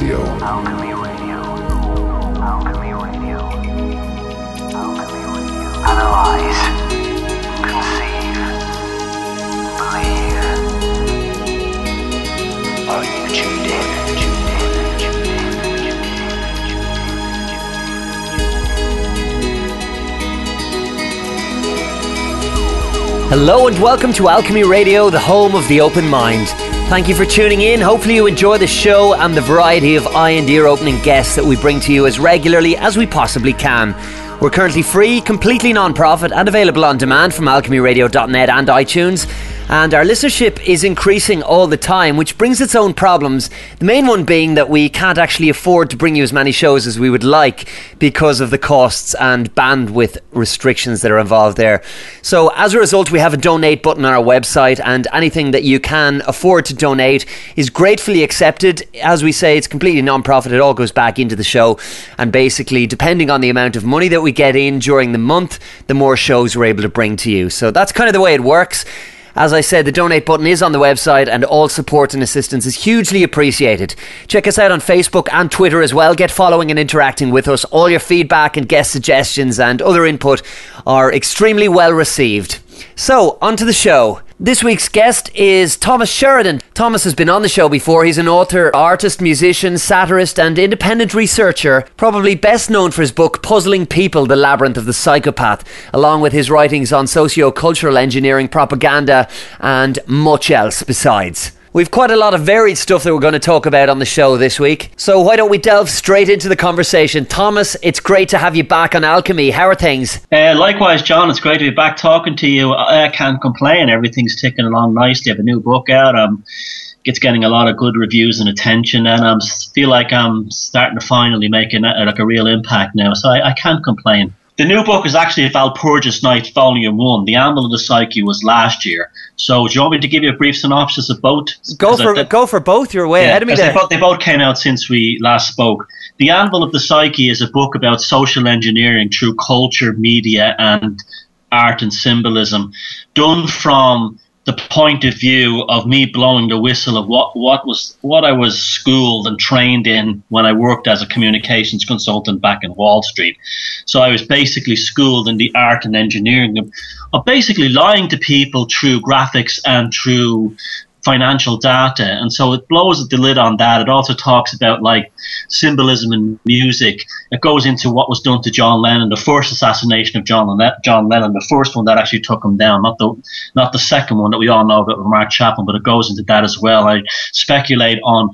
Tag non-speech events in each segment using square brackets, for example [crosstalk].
Radio. Alchemy Radio. Alchemy Radio. Alchemy Radio. Analyze. Conceive. Believe. Are you tuned in? Tuned in? Hello and welcome to Alchemy Radio, the home of the open mind. Thank you for tuning in. Hopefully you enjoy the show and the variety of eye and ear opening guests that we bring to you as regularly as we possibly can. We're currently free, completely non-profit and available on demand from alchemyradio.net and iTunes. And our listenership is increasing all the time, which brings its own problems. The main one being that we can't actually afford to bring you as many shows as we would like because of the costs and bandwidth restrictions that are involved there. So, as a result, we have a donate button on our website, and anything that you can afford to donate is gratefully accepted. As we say, it's completely non profit, it all goes back into the show. And basically, depending on the amount of money that we get in during the month, the more shows we're able to bring to you. So, that's kind of the way it works. As I said, the donate button is on the website and all support and assistance is hugely appreciated. Check us out on Facebook and Twitter as well. Get following and interacting with us. All your feedback and guest suggestions and other input are extremely well received. So, on to the show. This week's guest is Thomas Sheridan. Thomas has been on the show before. He's an author, artist, musician, satirist, and independent researcher, probably best known for his book Puzzling People The Labyrinth of the Psychopath, along with his writings on socio cultural engineering, propaganda, and much else besides. We've quite a lot of varied stuff that we're going to talk about on the show this week. So why don't we delve straight into the conversation? Thomas, it's great to have you back on Alchemy. How are things? Uh, likewise, John, it's great to be back talking to you. I, can't complain. Everything's ticking along nicely. I have a new book out. Um, it's getting a lot of good reviews and attention, and I feel like I'm starting to finally make a, like a real impact now. So I, I can't complain. The new book is actually Walpurgis Night, Volume 1. The Anvil of the Psyche was last year. So, do you want me to give you a brief synopsis of both? Go for did- go for both. You're way yeah, ahead of me they, both, they both came out since we last spoke. The Anvil of the Psyche is a book about social engineering through culture, media, and art and symbolism, done from the point of view of me blowing the whistle of what, what was what I was schooled and trained in when I worked as a communications consultant back in Wall Street. So I was basically schooled in the art and engineering of, of basically lying to people through graphics and through financial data. And so it blows the lid on that. It also talks about like symbolism in music. It goes into what was done to john lennon the first assassination of john lennon john lennon the first one that actually took him down not the not the second one that we all know about with mark Chapman, but it goes into that as well. I speculate on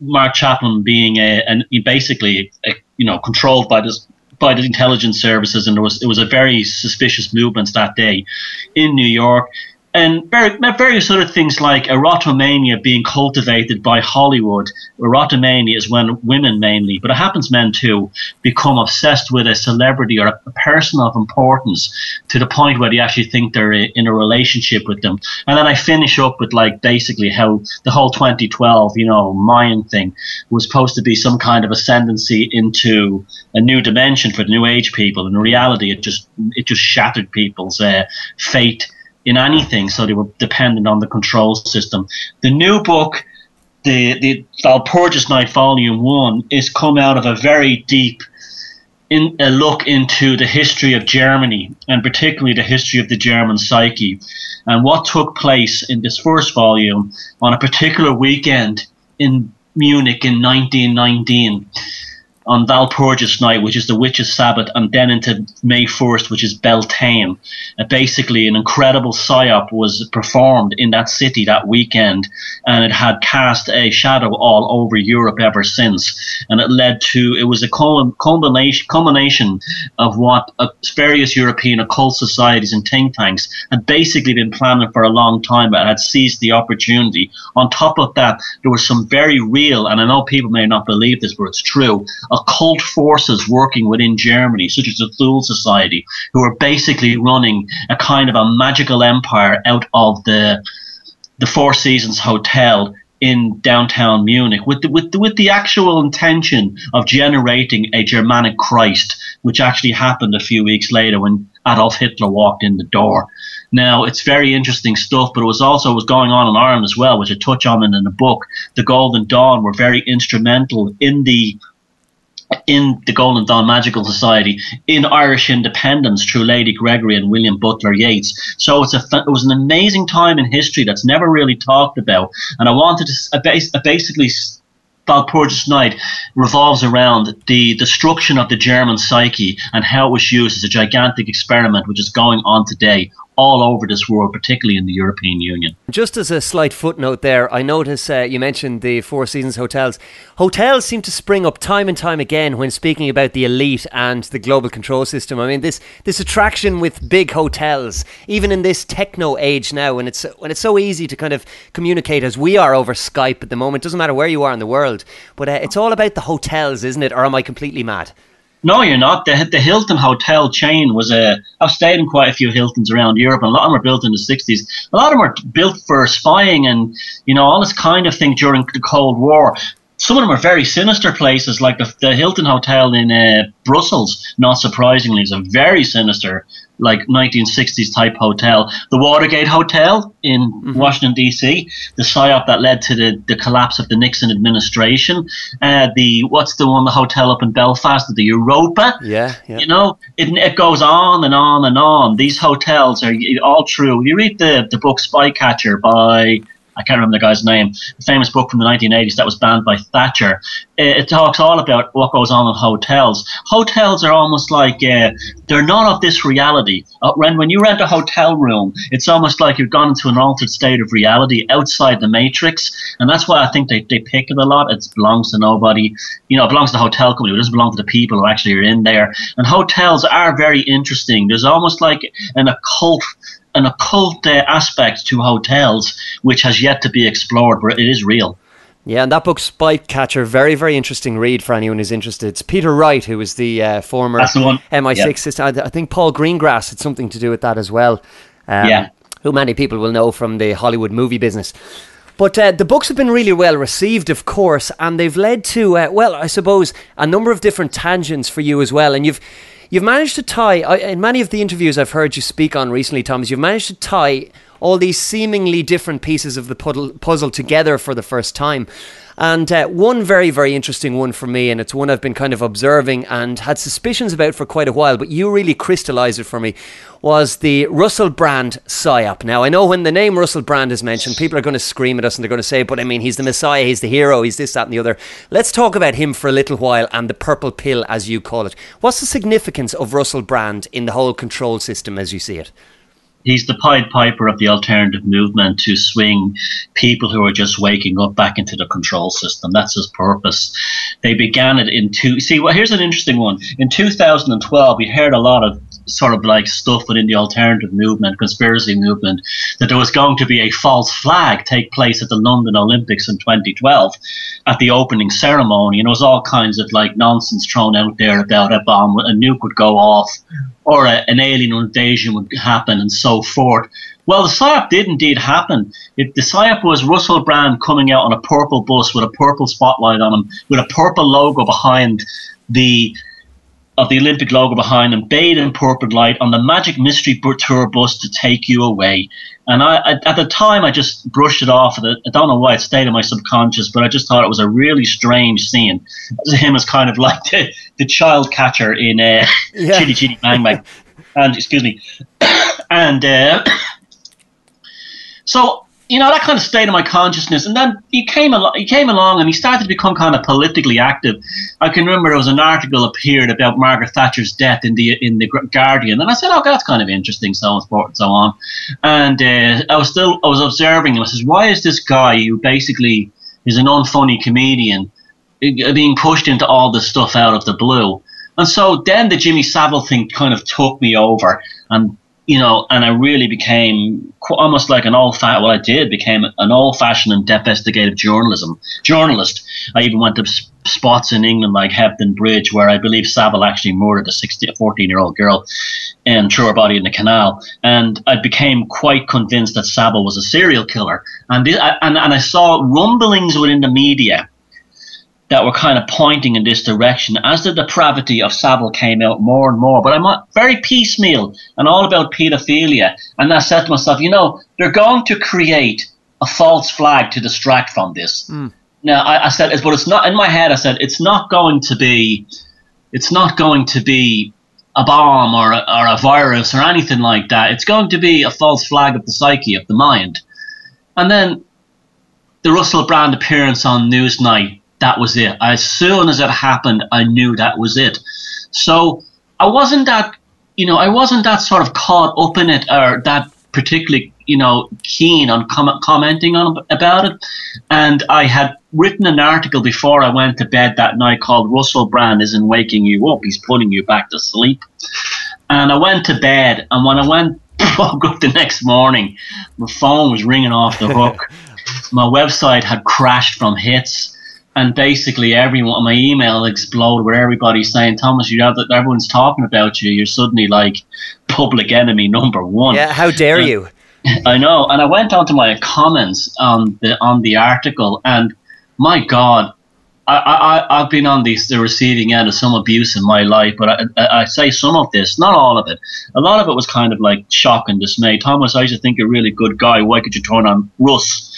mark Chapman being a and basically a, you know controlled by this by the intelligence services, and there was it was a very suspicious movement that day. In New York, and very, various other things like erotomania being cultivated by Hollywood. Erotomania is when women mainly, but it happens men too, become obsessed with a celebrity or a, person of importance to the point where they actually think they're in a relationship with them. And then I finish up with like basically how the whole 2012, you know, Mayan thing was supposed to be some kind of ascendancy into a new dimension for the new age people. In reality, it just it just shattered people's uh, fate in anything, so they were dependent on the control system. The new book, the the Walpurgis Night Volume One, is come out of a very deep in a look into the history of Germany and particularly the history of the German psyche and what took place in this first volume on a particular weekend in Munich in 1919 on Walpurgis night, which is the witches' Sabbath, and then into May 1st, which is Beltane. Uh, basically, an incredible psyop was performed in that city that weekend, and it had cast a shadow all over Europe ever since. And it led to, it was a culmination, culmination of what uh, various European occult societies and think tanks had basically been planning for a long time, but had seized the opportunity. On top of that, there were some very real, and I know people may not believe this, but it's true, occult forces working within Germany, such as the Thule Society, who are basically running a kind of a magical empire out of the the Four Seasons Hotel in downtown Munich, with the, with the, with the actual intention of generating a Germanic Christ, which actually happened a few weeks later when Adolf Hitler walked in the door. Now it's very interesting stuff, but it was also was going on in Ireland as well, which I touch on in, in the book. The Golden Dawn were very instrumental in the in the Golden Dawn Magical Society in Irish independence through Lady Gregory and William Butler Yeats. So it's a it was an amazing time in history that's never really talked about, and I wanted to I, bas- I basically Walpurgis Night revolves around the destruction of the German psyche and how it was used as a gigantic experiment which is going on today all over this world, particularly in the European Union. Just as a slight footnote there, I notice uh, you mentioned the Four Seasons hotels. Hotels seem to spring up time and time again when speaking about the elite and the global control system. I mean, this this attraction with big hotels, even in this techno age now, when it's when it's so easy to kind of communicate as we are over Skype at the moment. Doesn't matter where you are in the world, but uh, it's all about the hotels, isn't it? Or am I completely mad? No, you're not. The, the Hilton hotel chain was a. I've stayed in quite a few Hiltons around Europe, and a lot of them were built in the 60s. A lot of them were built for spying and, you know, all this kind of thing during the Cold War. Some of them are very sinister places, like the, the Hilton Hotel in uh, Brussels, not surprisingly, is a very sinister like 1960s type hotel. The Watergate Hotel in mm-hmm. Washington D.C. The psyop that led to the, the collapse of the Nixon administration. Uh, the what's the one the hotel up in Belfast, the Europa. Yeah, yeah. You know, it, it goes on and on and on. These hotels are all true. You read the the book Spycatcher by I can't remember the guy's name, a famous book from the 1980s that was banned by Thatcher. It, talks all about what goes on in hotels. Hotels are almost like uh, they're not of this reality. Uh, when, when you rent a hotel room, it's almost like you've gone into an altered state of reality outside the matrix. And that's why I think they, they pick it a lot. It belongs to nobody. You know, it belongs to the hotel company. It doesn't belong to the people who actually are in there. And hotels are very interesting. There's almost like an occult an occult uh, aspect to hotels which has yet to be explored, but it is real. Yeah, and that book, Spike Spycatcher, very, very interesting read for anyone who's interested. It's Peter Wright, who was the uh, former the MI6 yeah. I think Paul Greengrass had something to do with that as well. Um, yeah. Who many people will know from the Hollywood movie business. But uh, the books have been really well received, of course, and they've led to, uh, well, I suppose, a number of different tangents for you as well. And you've You've managed to tie, in many of the interviews I've heard you speak on recently, Thomas, you've managed to tie all these seemingly different pieces of the puzzle together for the first time. And uh, one very, very interesting one for me, and it's one I've been kind of observing and had suspicions about for quite a while, but you really crystallized it for me, was the Russell Brand PSYOP. Now, I know when the name Russell Brand is mentioned, people are going to scream at us and they're going to say, but I mean, he's the Messiah, he's the hero, he's this, that, and the other. Let's talk about him for a little while and the purple pill, as you call it. What's the significance of Russell Brand in the whole control system as you see it? He's the Pied Piper of the alternative movement to swing people who are just waking up back into the control system. That's his purpose. They began it in two. See, well, here's an interesting one. In 2012, we heard a lot of sort of like stuff within the alternative movement, conspiracy movement, that there was going to be a false flag take place at the London Olympics in 2012 at the opening ceremony, and it was all kinds of like nonsense thrown out there about a bomb, a nuke would go off, or a, an alien invasion would happen, and so forth. Well, the PSYOP did indeed happen. It, the PSYOP was Russell Brand coming out on a purple bus with a purple spotlight on him, with a purple logo behind the of the Olympic logo behind them, bathed in purple light on the Magic Mystery Tour bus to take you away. And I, I, at the time, I just brushed it off. I don't know why it stayed in my subconscious, but I just thought it was a really strange scene. [laughs] Him as kind of like the, the child catcher in uh, [laughs] yeah. Chitty Chitty Bang Bang. [laughs] and excuse me, [coughs] and uh, [coughs] so you know, that kind of stayed in my consciousness. And then he came along, he came along and he started to become kind of politically active. I can remember there was an article appeared about Margaret Thatcher's death in the in the Guardian, and I said, "Oh, that's kind of interesting." So on and so on. And uh, I was still I was observing him. I says, "Why is this guy who basically is an unfunny comedian uh, being pushed into all this stuff out of the blue?" And so then the Jimmy Savile thing kind of took me over, and you know, and I really became almost like an old fat. What I did became an old fashioned and investigative journalism journalist. I even went to spots in England like Hebden Bridge, where I believe Savile actually murdered a 16, 14 year old girl and threw her body in the canal. And I became quite convinced that Savile was a serial killer. And, and, and I saw rumblings within the media that were kind of pointing in this direction as the depravity of Savile came out more and more. But I'm very piecemeal and all about paedophilia. And I said to myself, you know, they're going to create a false flag to distract from this. Mm. Now I, I said, but it's not in my head. I said it's not going to be, it's not going to be a bomb or a, or a virus or anything like that. It's going to be a false flag of the psyche of the mind. And then the Russell Brand appearance on Newsnight that was it. As soon as it happened, I knew that was it. So I wasn't that, you know, I wasn't that sort of caught up in it or that particularly, you know, keen on com- commenting on about it. And I had written an article before I went to bed that night called "Russell Brand isn't waking you up; he's putting you back to sleep." And I went to bed, and when I went [laughs] woke up the next morning, my phone was ringing off the hook. [laughs] my website had crashed from hits and basically everyone my email exploded with everybody saying thomas you have that everyone's talking about you you're suddenly like [laughs] public enemy number one yeah how dare you i know and i went on to my comments on the on the article and my god I, I, I've been on the, the receiving end of some abuse in my life, but I, I, I say some of this, not all of it. A lot of it was kind of like shock and dismay. Thomas, I used to think you're a really good guy. Why could you turn on Russ?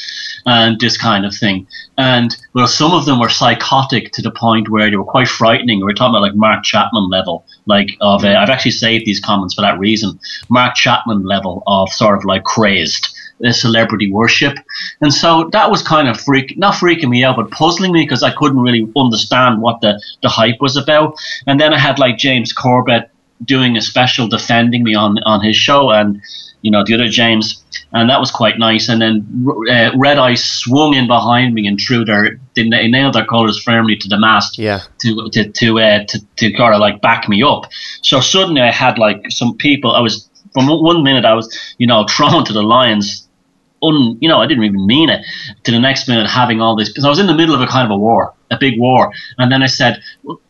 And this kind of thing. And well, some of them were psychotic to the point where they were quite frightening. We are talking about like Mark Chapman level, like of uh, I've actually saved these comments for that reason. Mark Chapman level of sort of like crazed uh, celebrity worship, and so that was kind of freak, not freaking me out, but puzzling me because I couldn't really understand what the the hype was about. And then I had like James Corbett doing a special defending me on on his show and you know, the other James, and that was quite nice. And then uh, Red Ice swung in behind me and threw their they nailed their colours firmly to the mast. Yeah. To to to uh, to to kind of like back me up. So suddenly I had like some people. I was from one minute I was you know [laughs] thrown to the lions. Un, you know, I didn't even mean it. To the next minute, having all this, because I was in the middle of a kind of a war, a big war, and then I said, well,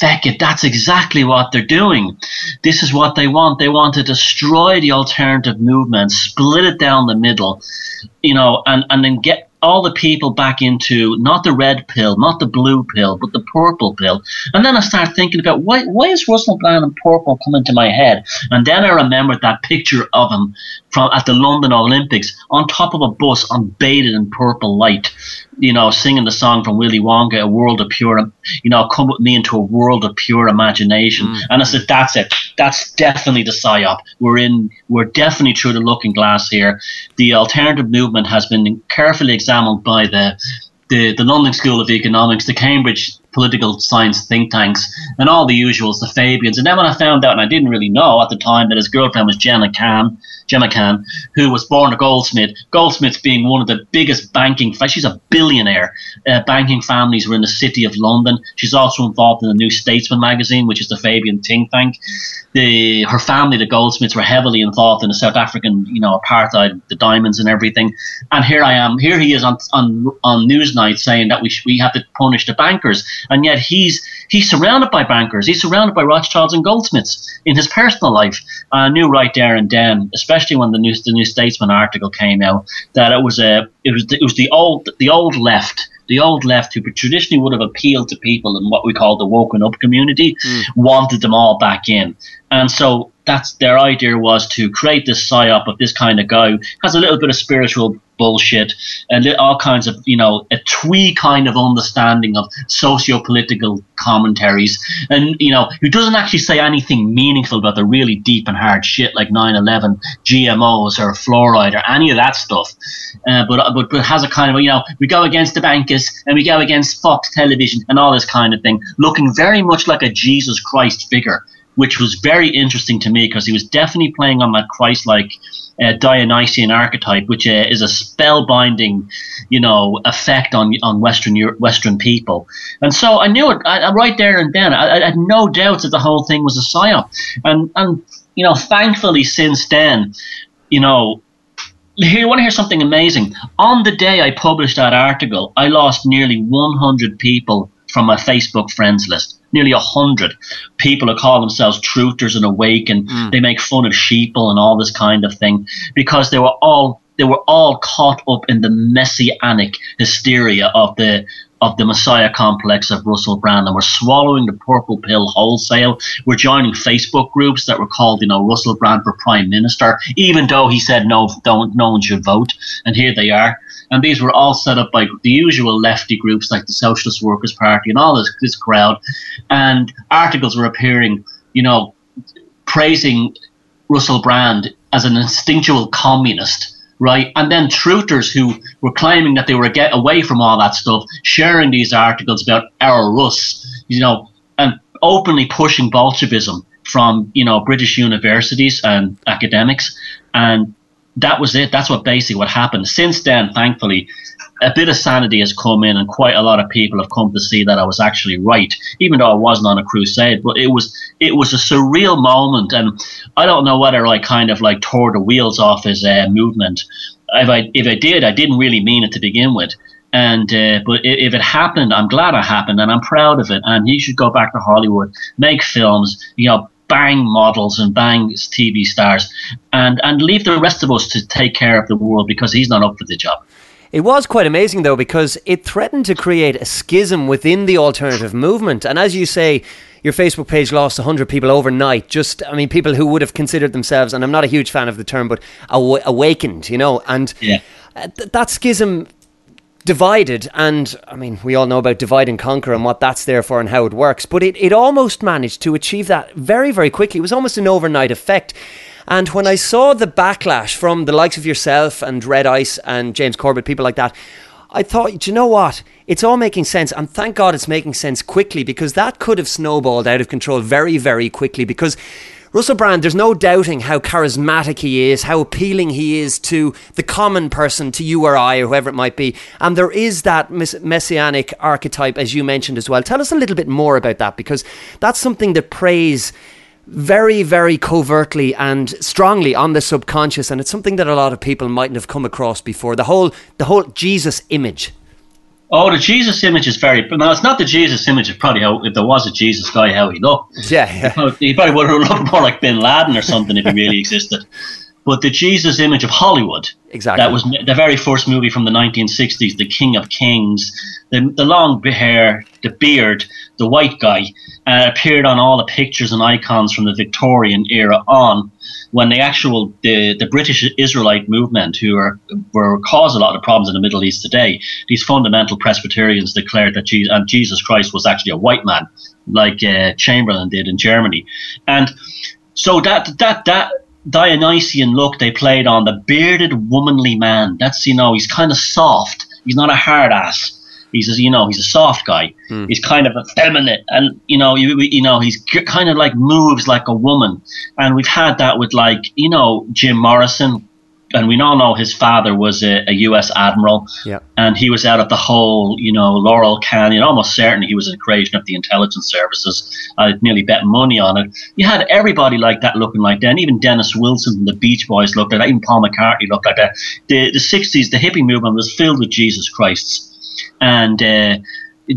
Feck it, that's exactly what they're doing. This is what they want. They want to destroy the alternative movement, split it down the middle, you know, and, and then get all the people back into not the red pill, not the blue pill, but the purple pill. And then I start thinking about why why is Russell Brand and purple coming to my head? And then I remembered that picture of him from at the London Olympics on top of a bus, unbathed in purple light, you know, singing the song from Willy Wonka, "A World of Pure," you know, come with me into a world of pure imagination. Mm. And I said, that's it. That's definitely the psyop. We're in. We're definitely through the looking glass here. The alternative movement has been carefully examined by the the, the London School of Economics, the Cambridge political science think tanks, and all the usuals, the Fabians. And then when I found out, and I didn't really know at the time, that his girlfriend was Jemima Khan, Khan, who was born a goldsmith. Goldsmiths being one of the biggest banking, she's a billionaire. Uh, banking families were in the city of London. She's also involved in the New Statesman magazine, which is the Fabian think tank. The her family, the Goldsmiths, were heavily involved in the South African, you know, apartheid, the diamonds and everything. And here I am, here he is on on on Newsnight saying that we sh- we have to punish the bankers, and yet he's he's surrounded by bankers. He's surrounded by Rothschilds and Goldsmiths in his personal life. I knew right there and then, especially when the new the New Statesman article came out, that it was a it was it was the old the old left the old left, who traditionally would have appealed to people in what we call the woken up community, mm. wanted them all back in. And so that's their idea was to create this psyop of this kind of guy has a little bit of spiritual bullshit and all kinds of you know a twee kind of understanding of socio-political commentaries. And you know who doesn't actually say anything meaningful about the really deep and hard shit like 9-11 gmos or fluoride or any of that stuff. Uh, but, but but has a kind of you know we go against the bankers and we go against fox television and all this kind of thing looking very much like a jesus christ figure which was very interesting to me because he was definitely playing on that Christ-like uh, Dionysian archetype, which uh, is a spellbinding, you know, effect on on Western Euro- Western people. And so I knew it I, right there and then. I, I, had no doubt that the whole thing was a psyop. And and you know, thankfully since then, you know. Here, you want to hear something amazing? On the day I published that article, I lost nearly 100 people from my Facebook friends list nearly a hundred people who call themselves truthers and awake and mm. they make fun of sheeple and all this kind of thing because they were all they were all caught up in the messianic hysteria of the of the Messiah complex of Russell Brand and we're swallowing the purple pill wholesale. We're joining Facebook groups that were called, you know, Russell Brand for Prime Minister, even though he said no, don't, no one should vote. And here they are. And these were all set up by the usual lefty groups like the Socialist Workers' Party and all this, this crowd. And articles were appearing, you know, praising Russell Brand as an instinctual communist right? And then truthers who were claiming that they were get away from all that stuff, sharing these articles about our Rus, you know, and openly pushing Bolshevism from you know British universities and academics, and that was it. That's what basically what happened. Since then, thankfully, a bit of sanity has come in, and quite a lot of people have come to see that I was actually right, even though I wasn't on a crusade. But it was it was a surreal moment, and I don't know whether I kind of like tore the wheels off his uh, movement. If I if I did, I didn't really mean it to begin with. And uh, but if it happened, I'm glad it happened, and I'm proud of it. And he should go back to Hollywood, make films, you know, bang models and bang TV stars, and and leave the rest of us to take care of the world because he's not up for the job. It was quite amazing, though, because it threatened to create a schism within the alternative movement. And as you say, your Facebook page lost 100 people overnight. Just, I mean, people who would have considered themselves, and I'm not a huge fan of the term, but aw- awakened, you know. And yeah. th- that schism divided and i mean we all know about divide and conquer and what that's there for and how it works but it, it almost managed to achieve that very very quickly it was almost an overnight effect and when I saw the backlash from the likes of yourself and Red Ice and James Corbett, people like that, I thought, you know what? It's all making sense. And thank God it's making sense quickly because that could have snowballed out of control very, very quickly. Because Russell Brand, there's no doubting how charismatic he is, how appealing he is to the common person, to you or I, or whoever it might be. And there is that messianic archetype, as you mentioned as well. Tell us a little bit more about that because that's something that prays very, very covertly and strongly on the subconscious, and it's something that a lot of people mightn't have come across before. The whole, the whole Jesus image. Oh, the Jesus image is very. Now, it's not the Jesus image of probably how if there was a Jesus guy, how he looked. [laughs] Yeah, yeah. He probably would have looked more like Bin Laden or something if he really [laughs] existed. But the Jesus image of Hollywood, exactly. That was the very first movie from the 1960s, The King of Kings. The, the long hair, the beard, the white guy, uh, appeared on all the pictures and icons from the Victorian era on. When the actual the, the British Israelite movement, who are were cause a lot of problems in the Middle East today, these fundamental Presbyterians declared that Jesus, and Jesus Christ was actually a white man, like uh, Chamberlain did in Germany, and so that that that Dionysian look they played on the bearded womanly man. That's you know he's kind of soft. He's not a hard ass. He's a, you know he's a soft guy. Mm. He's kind of effeminate, and you know you, you know he's kind of like moves like a woman. And we've had that with like you know Jim Morrison and we all know his father was a, a, U.S. admiral, yeah. and he was out of the whole, you know, Laurel Canyon. Almost certainly, he was a creation of the intelligence services. I'd nearly bet money on it. You had everybody like that looking like that. And even Dennis Wilson from the Beach Boys looked like that. Even Paul McCartney looked like that. The the '60s, the hippie movement was filled with Jesus Christs, and uh,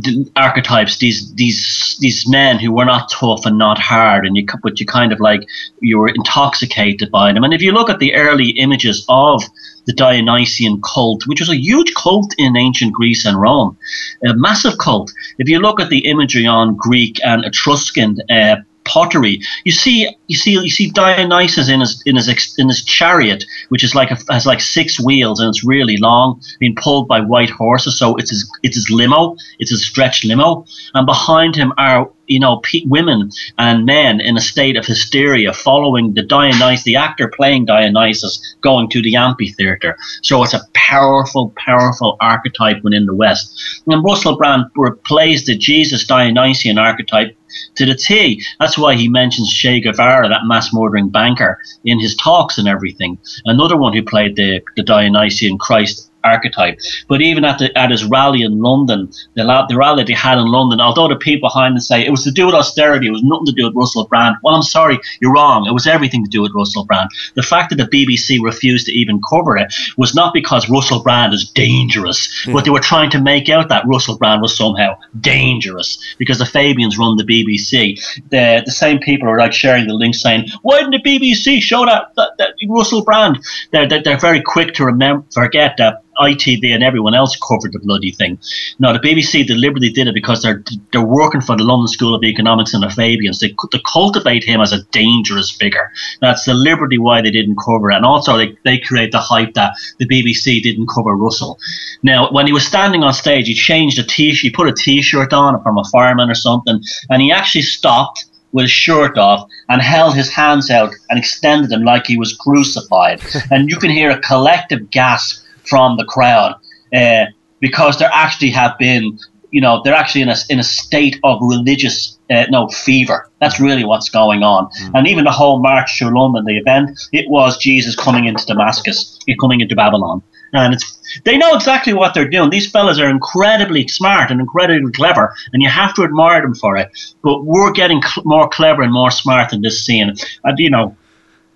the archetypes, these these these men who were not tough and not hard, and you but you kind of like you were intoxicated by them. And if you look at the early images of the Dionysian cult, which was a huge cult in ancient Greece and Rome, a massive cult. If you look at the imagery on Greek and Etruscan uh, pottery. You see, you see, you see Dionysus in his in his in his chariot, which is like a, has like six wheels and it's really long, being pulled by white horses. So it's his it's his limo, it's a stretched limo, and behind him are you know women and men in a state of hysteria, following the Dionysus, the actor playing Dionysus, going to the amphitheater. So it's a powerful, powerful archetype within the West. And Russell Brand plays the Jesus Dionysian archetype to the T. That's why he mentions Che Guevara, that mass murdering banker, in his talks and everything. Another one who played the, the Dionysian Christ archetype. But even at the, at his rally in London, the, the rally they had in London, although the people behind it say it was to do with austerity, it was nothing to do with Russell Brand. Well, I'm sorry, you're wrong. It was everything to do with Russell Brand. The fact that the BBC refused to even cover it was not because Russell Brand is dangerous, mm. but they were trying to make out that Russell Brand was somehow dangerous because the Fabians run the BBC. The the same people are like sharing the link saying, "Why didn't the BBC show that, that, that Russell Brand?" They're, they're, they're very quick to remember forget that ITV and everyone else covered the bloody thing. Now the BBC deliberately did it because they're they're working for the London School of Economics and the Fabians. They, they cultivate him as a dangerous figure. That's deliberately why they didn't cover it. And also, they, they create the hype that the BBC didn't cover Russell. Now, when he was standing on stage, he changed a t-shirt, he put a t-shirt on from a fireman or something, and he actually stopped with his shirt off and held his hands out and extended them like he was crucified. [laughs] and you can hear a collective gasp from the crowd uh, because there actually have been, you know, they're actually in a, in a state of religious, uh, no, fever. That's really what's going on. Mm. And even the whole March through London, the event, it was Jesus coming into Damascus, coming into Babylon. And it's they know exactly what they're doing. These fellas are incredibly smart and incredibly clever, and you have to admire them for it. But we're getting cl- more clever and more smart in this scene, and you know,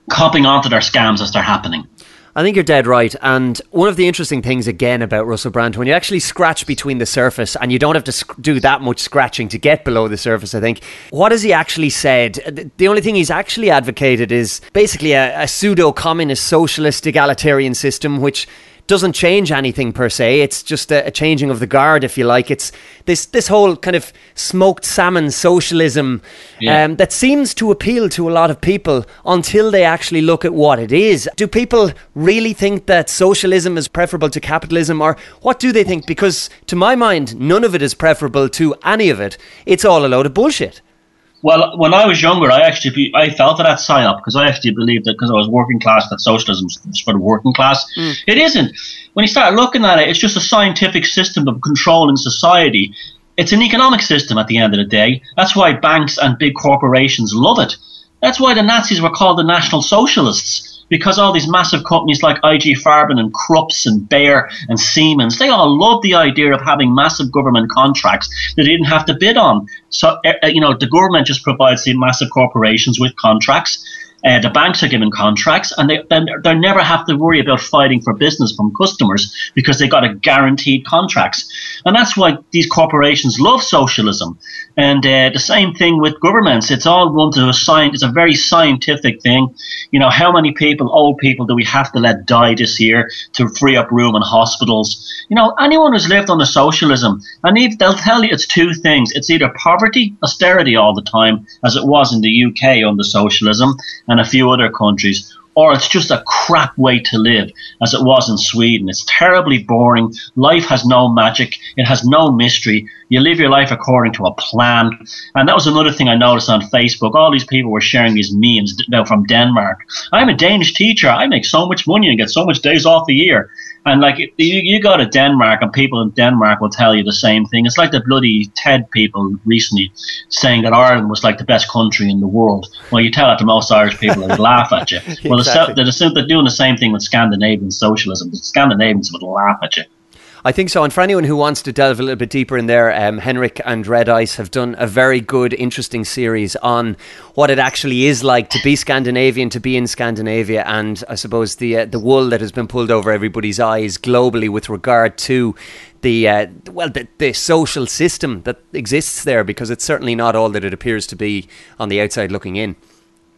copying onto their scams as they're happening. I think you're dead right. And one of the interesting things again about Russell Brand, when you actually scratch between the surface and you don't have to do that much scratching to get below the surface, I think, what has he actually said? Uh, the only thing he's actually advocated is basically a, a pseudo communist socialist egalitarian system, which doesn't change anything per se. It's just a, a, changing of the guard, if you like. It's this this whole kind of smoked salmon socialism yeah. um, that seems to appeal to a lot of people until they actually look at what it is. Do people really think that socialism is preferable to capitalism, or what do they think? Because to my mind, none of it is preferable to any of it. It's all a load of bullshit. Well, when I was younger, I actually I felt that sign up because I actually believed that because I was working class that socialism was for the working class. Mm. It isn't. When you start looking at it, it's just a scientific system of control in society. It's an economic system at the end of the day. That's why banks and big corporations love it. That's why the Nazis were called the National Socialists because all these massive companies like IG Farben and Krupps and Bayer and Siemens, they all love the idea of having massive government contracts that they didn't have to bid on. So, uh, you know, the government just provides the massive corporations with contracts uh, the banks are given contracts, and they then they never have to worry about fighting for business from customers because they got a guaranteed contracts, and that's why these corporations love socialism. And uh, the same thing with governments; it's all run to a science. It's a very scientific thing. You know, how many people, old people, do we have to let die this year to free up room in hospitals? You know, anyone who's lived under socialism, and they'll tell you it's two things: it's either poverty, austerity all the time, as it was in the UK under socialism and a few other countries, or it's just a crap way to live, as it was in Sweden. It's terribly boring. Life has no magic. It has no mystery. You live your life according to a plan. And that was another thing I noticed on Facebook. All these people were sharing these memes now from Denmark. I'm a Danish teacher. I make so much money and get so much days off a year. And like you, you go to Denmark, and people in Denmark will tell you the same thing. It's like the bloody TED people recently saying that Ireland was like the best country in the world. Well, you tell that to most Irish people, they laugh at you. [laughs] Well, exactly. they're, they're doing the same thing with Scandinavian socialism. The Scandinavians would laugh at you. I think so. And for anyone who wants to delve a little bit deeper in there, um, Henrik and Red Ice have done a very good, interesting series on what it actually is like to be Scandinavian, to be in Scandinavia, and I suppose the uh, the wool that has been pulled over everybody's eyes globally with regard to the uh, well the, the social system that exists there, because it's certainly not all that it appears to be on the outside looking in.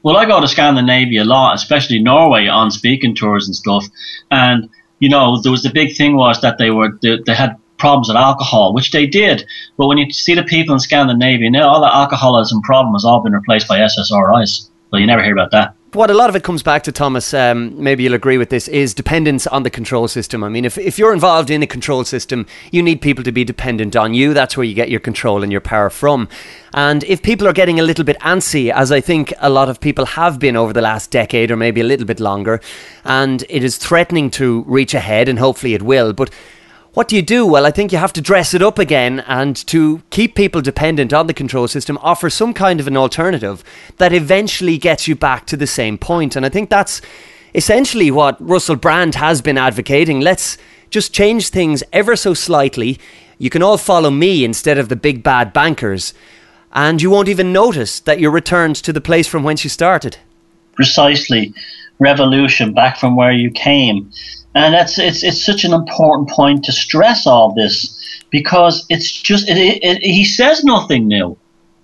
Well, I go to Scandinavia a lot, especially Norway, on speaking tours and stuff, and you know, there was the big thing was that they were they, they had problems with alcohol, which they did. But when you see the people in Scandinavia, now all the alcoholism problem has all been replaced by SSRIs. Well, you never hear about that what a lot of it comes back to, Thomas, um, maybe you'll agree with this, is dependence on the control system. I mean, if, if you're involved in a control system, you need people to be dependent on you. That's where you get your control and your power from. And if people are getting a little bit antsy, as I think a lot of people have been over the last decade or maybe a little bit longer, and it is threatening to reach ahead, and hopefully it will, but what do you do? Well, I think you have to dress it up again and to keep people dependent on the control system, offer some kind of an alternative that eventually gets you back to the same point. And I think that's essentially what Russell Brand has been advocating. Let's just change things ever so slightly. You can all follow me instead of the big bad bankers, and you won't even notice that you're returned to the place from whence you started. Precisely. Revolution back from where you came. And that's it's it's such an important point to stress all this because it's just it, it, it, he says nothing new.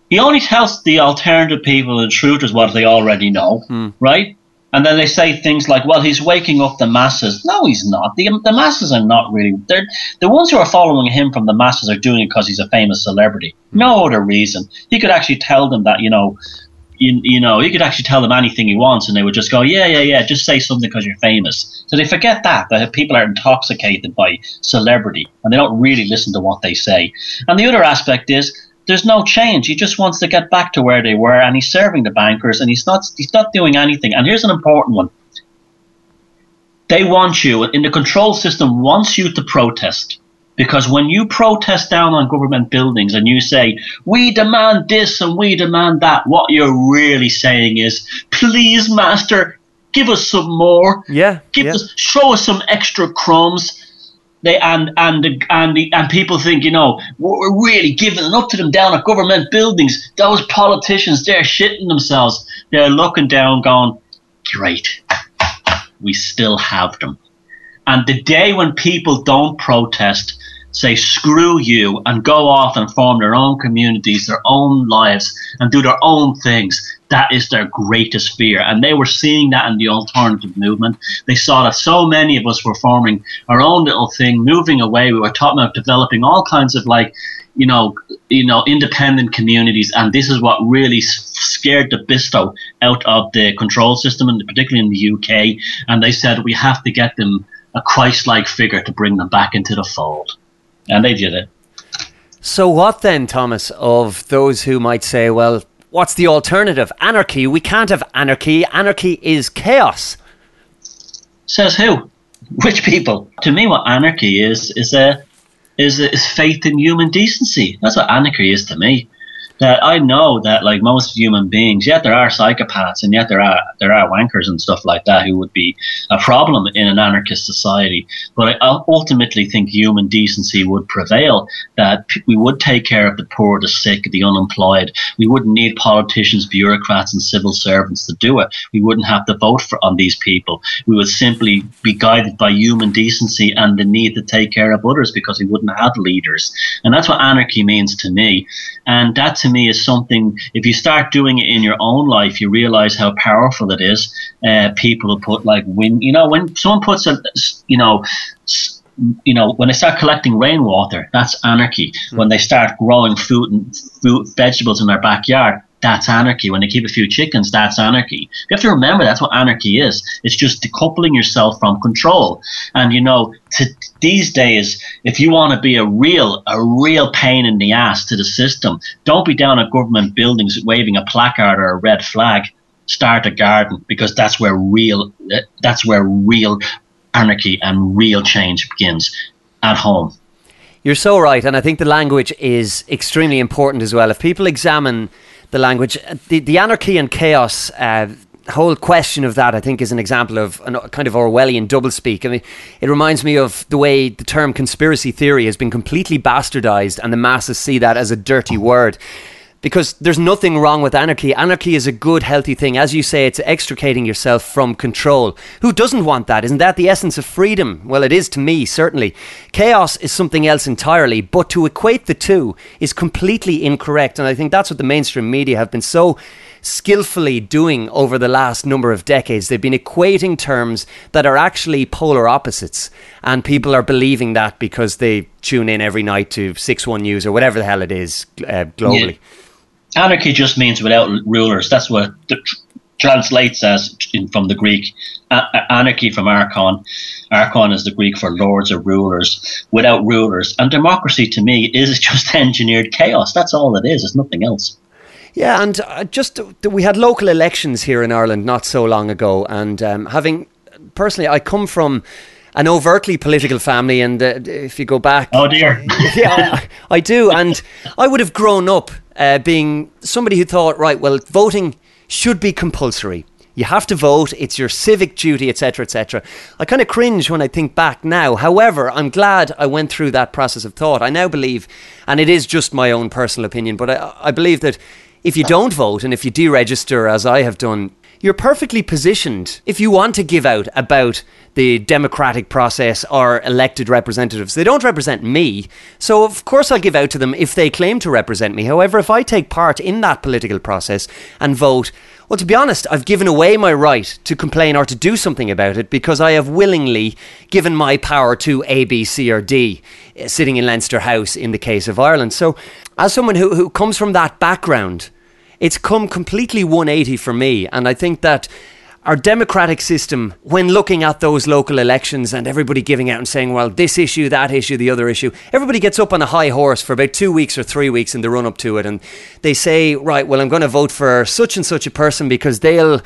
He only tells the alternative people the truth is what they already know, mm. right? And then they say things like, well, he's waking up the masses. No, he's not. The, the masses are not really. They're, the ones who are following him from the masses are doing it because he's a famous celebrity. No other reason. He could actually tell them that, you know, you, you know, you could actually tell them anything he wants and they would just go, yeah, yeah, yeah, just say something because you're famous. So they forget that, that people are intoxicated by celebrity and they don't really listen to what they say. And the other aspect is, there's no change. He just wants to get back to where they were, and he's serving the bankers, and he's not he's not doing anything. And here's an important one: they want you in the control system wants you to protest. Because when you protest down on government buildings and you say, we demand this and we demand that, what you're really saying is, please, master, give us some more. Yeah. Give yeah. us, show us some extra crumbs they and and and the, and people think you know we're really giving up to them down at government buildings. Those politicians, they're shitting themselves. They're looking down, going, "Great, we still have them." And the day when people don't protest, say screw you, and go off and form their own communities, their own lives, and do their own things, that is their greatest fear. And they were seeing that in the alternative movement. They saw that so many of us were forming our own little thing, moving away. We were talking about developing all kinds of like, you know, you know, independent communities, and this is what really scared the bisto out of the control system, and particularly in the UK. And they said we have to get them a Christ-like figure to bring them back into the fold, and they did it. So, what then, Thomas, of those who might say, well, what's the alternative? Anarchy. We can't have anarchy. Anarchy is chaos. Says who? [laughs] Which people? To me, what anarchy is is a is is faith in human decency. That's what anarchy is to me that I know that like most human beings, yet there are psychopaths and yet there are there are wankers and stuff like that who would be a problem in an anarchist society. But I ultimately think human decency would prevail. That we would take care of the poor, the sick, the unemployed. We wouldn't need politicians, bureaucrats, and civil servants to do it. We wouldn't have to vote for on these people. We would simply be guided by human decency and the need to take care of others because we wouldn't have leaders. And that's what anarchy means to me. And that's to me is something, if you start doing it in your own life, you realize how powerful it is. Uh, people put like when, you know, when someone puts a, you know, you know, when they start collecting rainwater, that's anarchy. Mm. When they start growing food and food, vegetables in their backyard, that's anarchy. When they keep a few chickens, that's anarchy. You have to remember that's what anarchy is. It's just decoupling yourself from control. And you know, to, these days, if you want to be a real, a real pain in the ass to the system, don't be down at government buildings waving a placard or a red flag. Start a garden because that's where real, eh, that's where real anarchy and real change begins at home. You're so right, and I think the language is extremely important as well. If people examine the language. The, the anarchy and chaos uh, whole question of that, I think, is an example of a kind of Orwellian doublespeak. I mean, it reminds me of the way the term conspiracy theory has been completely bastardized, and the masses see that as a dirty word because there's nothing wrong with anarchy. Anarchy is a good, healthy thing. As you say, it's extricating yourself from control. Who doesn't want that? Isn't that the essence of freedom? Well, it is to me, certainly. Chaos is something else entirely, but to equate the two is completely incorrect. And I think that's what the mainstream media have been so skillfully doing over the last number of decades. They've been equating terms that are actually polar opposites, and people are believing that because they tune in every night to 6 1 News or whatever the hell it is uh, globally. Yeah anarchy just means without rulers. That's what the, translates as in, from the Greek. A- anarchy from archon. Archon is the Greek for lords or rulers. Without rulers, and democracy to me is [laughs] just engineered chaos. That's all it is. It's nothing else. Yeah, and uh, just uh, we had local elections here in Ireland not so long ago, and um, having personally, I come from an overtly political family, and uh, if you go back, oh dear, [laughs] yeah, I, I, do, and I would have grown up uh, being somebody who thought, right, well, voting should be compulsory. You have to vote. It's your civic duty, etc., etc. I kind of cringe when I think back now. However, I'm glad I went through that process of thought. I now believe, and it is just my own personal opinion, but I, I believe that if you don't vote and if you deregister, as I have done, you're perfectly positioned if you want to give out about the democratic process or elected representatives. They don't represent me, so of course I'll give out to them if they claim to represent me. However, if I take part in that political process and vote, well, to be honest, I've given away my right to complain or to do something about it because I have willingly given my power to A, B, C, or D, eh, sitting in Leinster House in the case of Ireland. So, as someone who, who comes from that background, it's come completely 180 for me. And I think that our democratic system, when looking at those local elections and everybody giving out and saying, well, this issue, that issue, the other issue, everybody gets up on a high horse for about two weeks or three weeks in the run up to it. And they say, right, well, I'm going to vote for such and such a person because they'll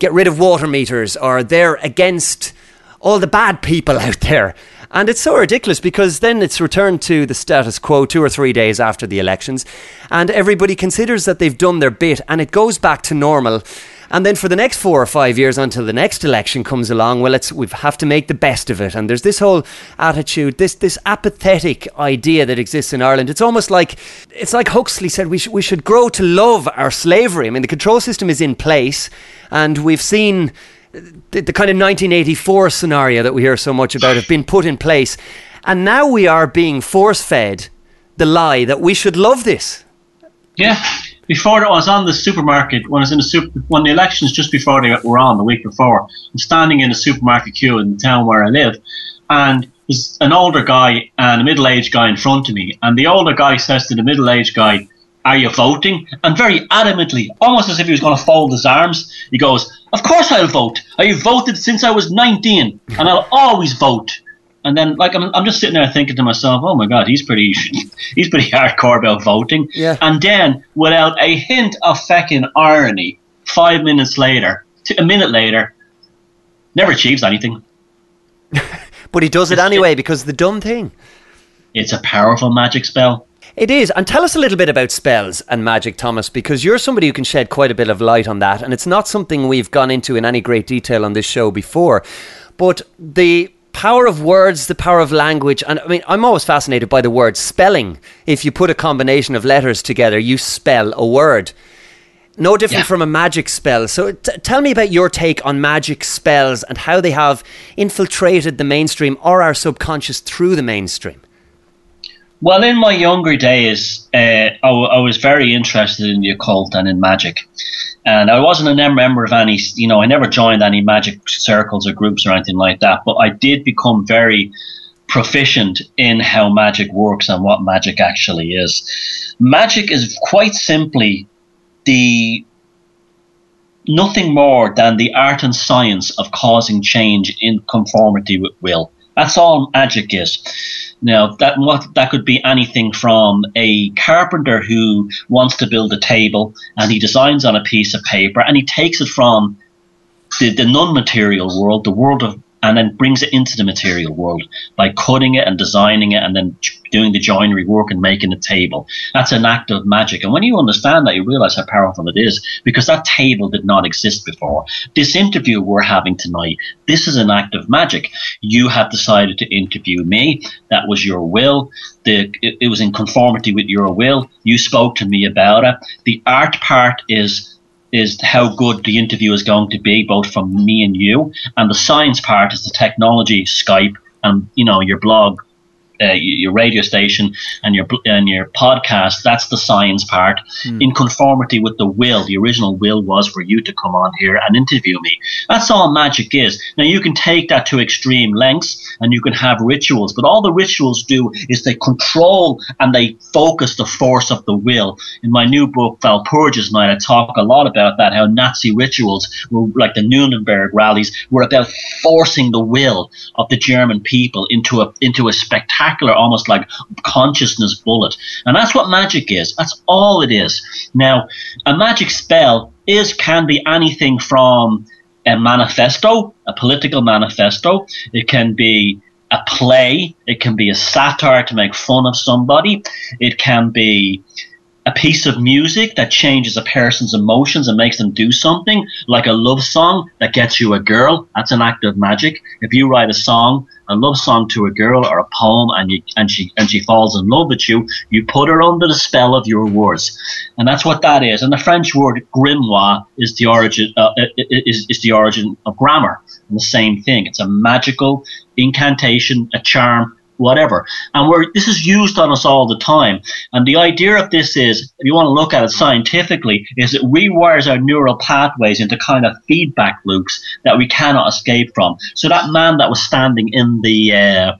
get rid of water meters or they're against all the bad people [laughs] out there. And it's so ridiculous because then it's returned to the status quo two or three days after the elections, and everybody considers that they've done their bit and it goes back to normal. And then for the next four or five years until the next election comes along, well, it's we have to make the best of it. And there's this whole attitude, this this apathetic idea that exists in Ireland. It's almost like it's like Huxley said we should we should grow to love our slavery. I mean, the control system is in place, and we've seen the, the kind of 1984 scenario that we hear so much about have been put in place, and now we are being force fed the lie that we should love this. Yeah. Before I was on the supermarket, when I was in the super, when the elections just before they were on the week before, I'm standing in the supermarket queue in the town where I live, and there's an older guy and a middle-aged guy in front of me, and the older guy says to the middle-aged guy, "Are you voting?" And very adamantly, almost as if he was going to fold his arms, he goes, "Of course I'll vote. I've voted since I was 19, and I'll always vote." And then, like, I'm, I'm just sitting there thinking to myself, "Oh my God, he's pretty, [laughs] he's pretty hardcore about voting." Yeah. And then, without a hint of feckin' irony, five minutes later, t- a minute later, never achieves anything. [laughs] But he does it anyway because the dumb thing. It's a powerful magic spell. It is. And tell us a little bit about spells and magic, Thomas, because you're somebody who can shed quite a bit of light on that. And it's not something we've gone into in any great detail on this show before. But the power of words, the power of language, and I mean, I'm always fascinated by the word spelling. If you put a combination of letters together, you spell a word. No different Yeah. from a magic spell. So t- tell me about your take on magic spells and how they have infiltrated the mainstream or our subconscious through the mainstream. Well, in my younger days, uh, I, w- I was very interested in the occult and in magic. And I wasn't a member of any, you know, I never joined any magic circles or groups or anything like that. But I did become very proficient in how magic works and what magic actually is. Magic is quite simply the nothing more than the art and science of causing change in conformity with will. That's all magic is. Now that what that could be anything from a carpenter who wants to build a table and he designs on a piece of paper and he takes it from the, the non-material world, the world of and then brings it into the material world by cutting it and designing it and then doing the joinery work and making a table. That's an act of magic. And when you understand that, you realize how powerful it is because that table did not exist before. This interview we're having tonight, this is an act of magic. You have decided to interview me. That was your will. The, it, it was in conformity with your will. You spoke to me about it. The art part is is how good the interview is going to be, both from me and you. And the science part is the technology, Skype, and you know your blog, uh, your radio station, and your and your podcast. That's the science part, in conformity with the will. The original will was for you to come on here and interview me. That's all magic is. Now you can take that to extreme lengths, and you can have rituals, but all the rituals do is they control and they focus the force of the will. In my new book, Walpurgis Night, I talk a lot about that. How Nazi rituals were like the Nuremberg rallies were about forcing the will of the German people into a into a spectacular, almost like consciousness bullet. And that's what magic is. That's all it is. Now, a magic spell is can be anything from a manifesto, a political manifesto. It can be a play. It can be a satire to make fun of somebody. It can be a piece of music that changes a person's emotions and makes them do something, like a love song that gets you a girl, that's an act of magic. If you write a song, a love song to a girl or a poem, and you and she and she falls in love with you, you put her under the spell of your words, and that's what that is. And the French word grimoire is the origin uh, is is the origin of grammar, and the same thing. It's a magical incantation, a charm whatever. And we're, this is used on us all the time. And the idea of this is, if you want to look at it scientifically, is it rewires our neural pathways into kind of feedback loops that we cannot escape from. So that man that was standing in the uh,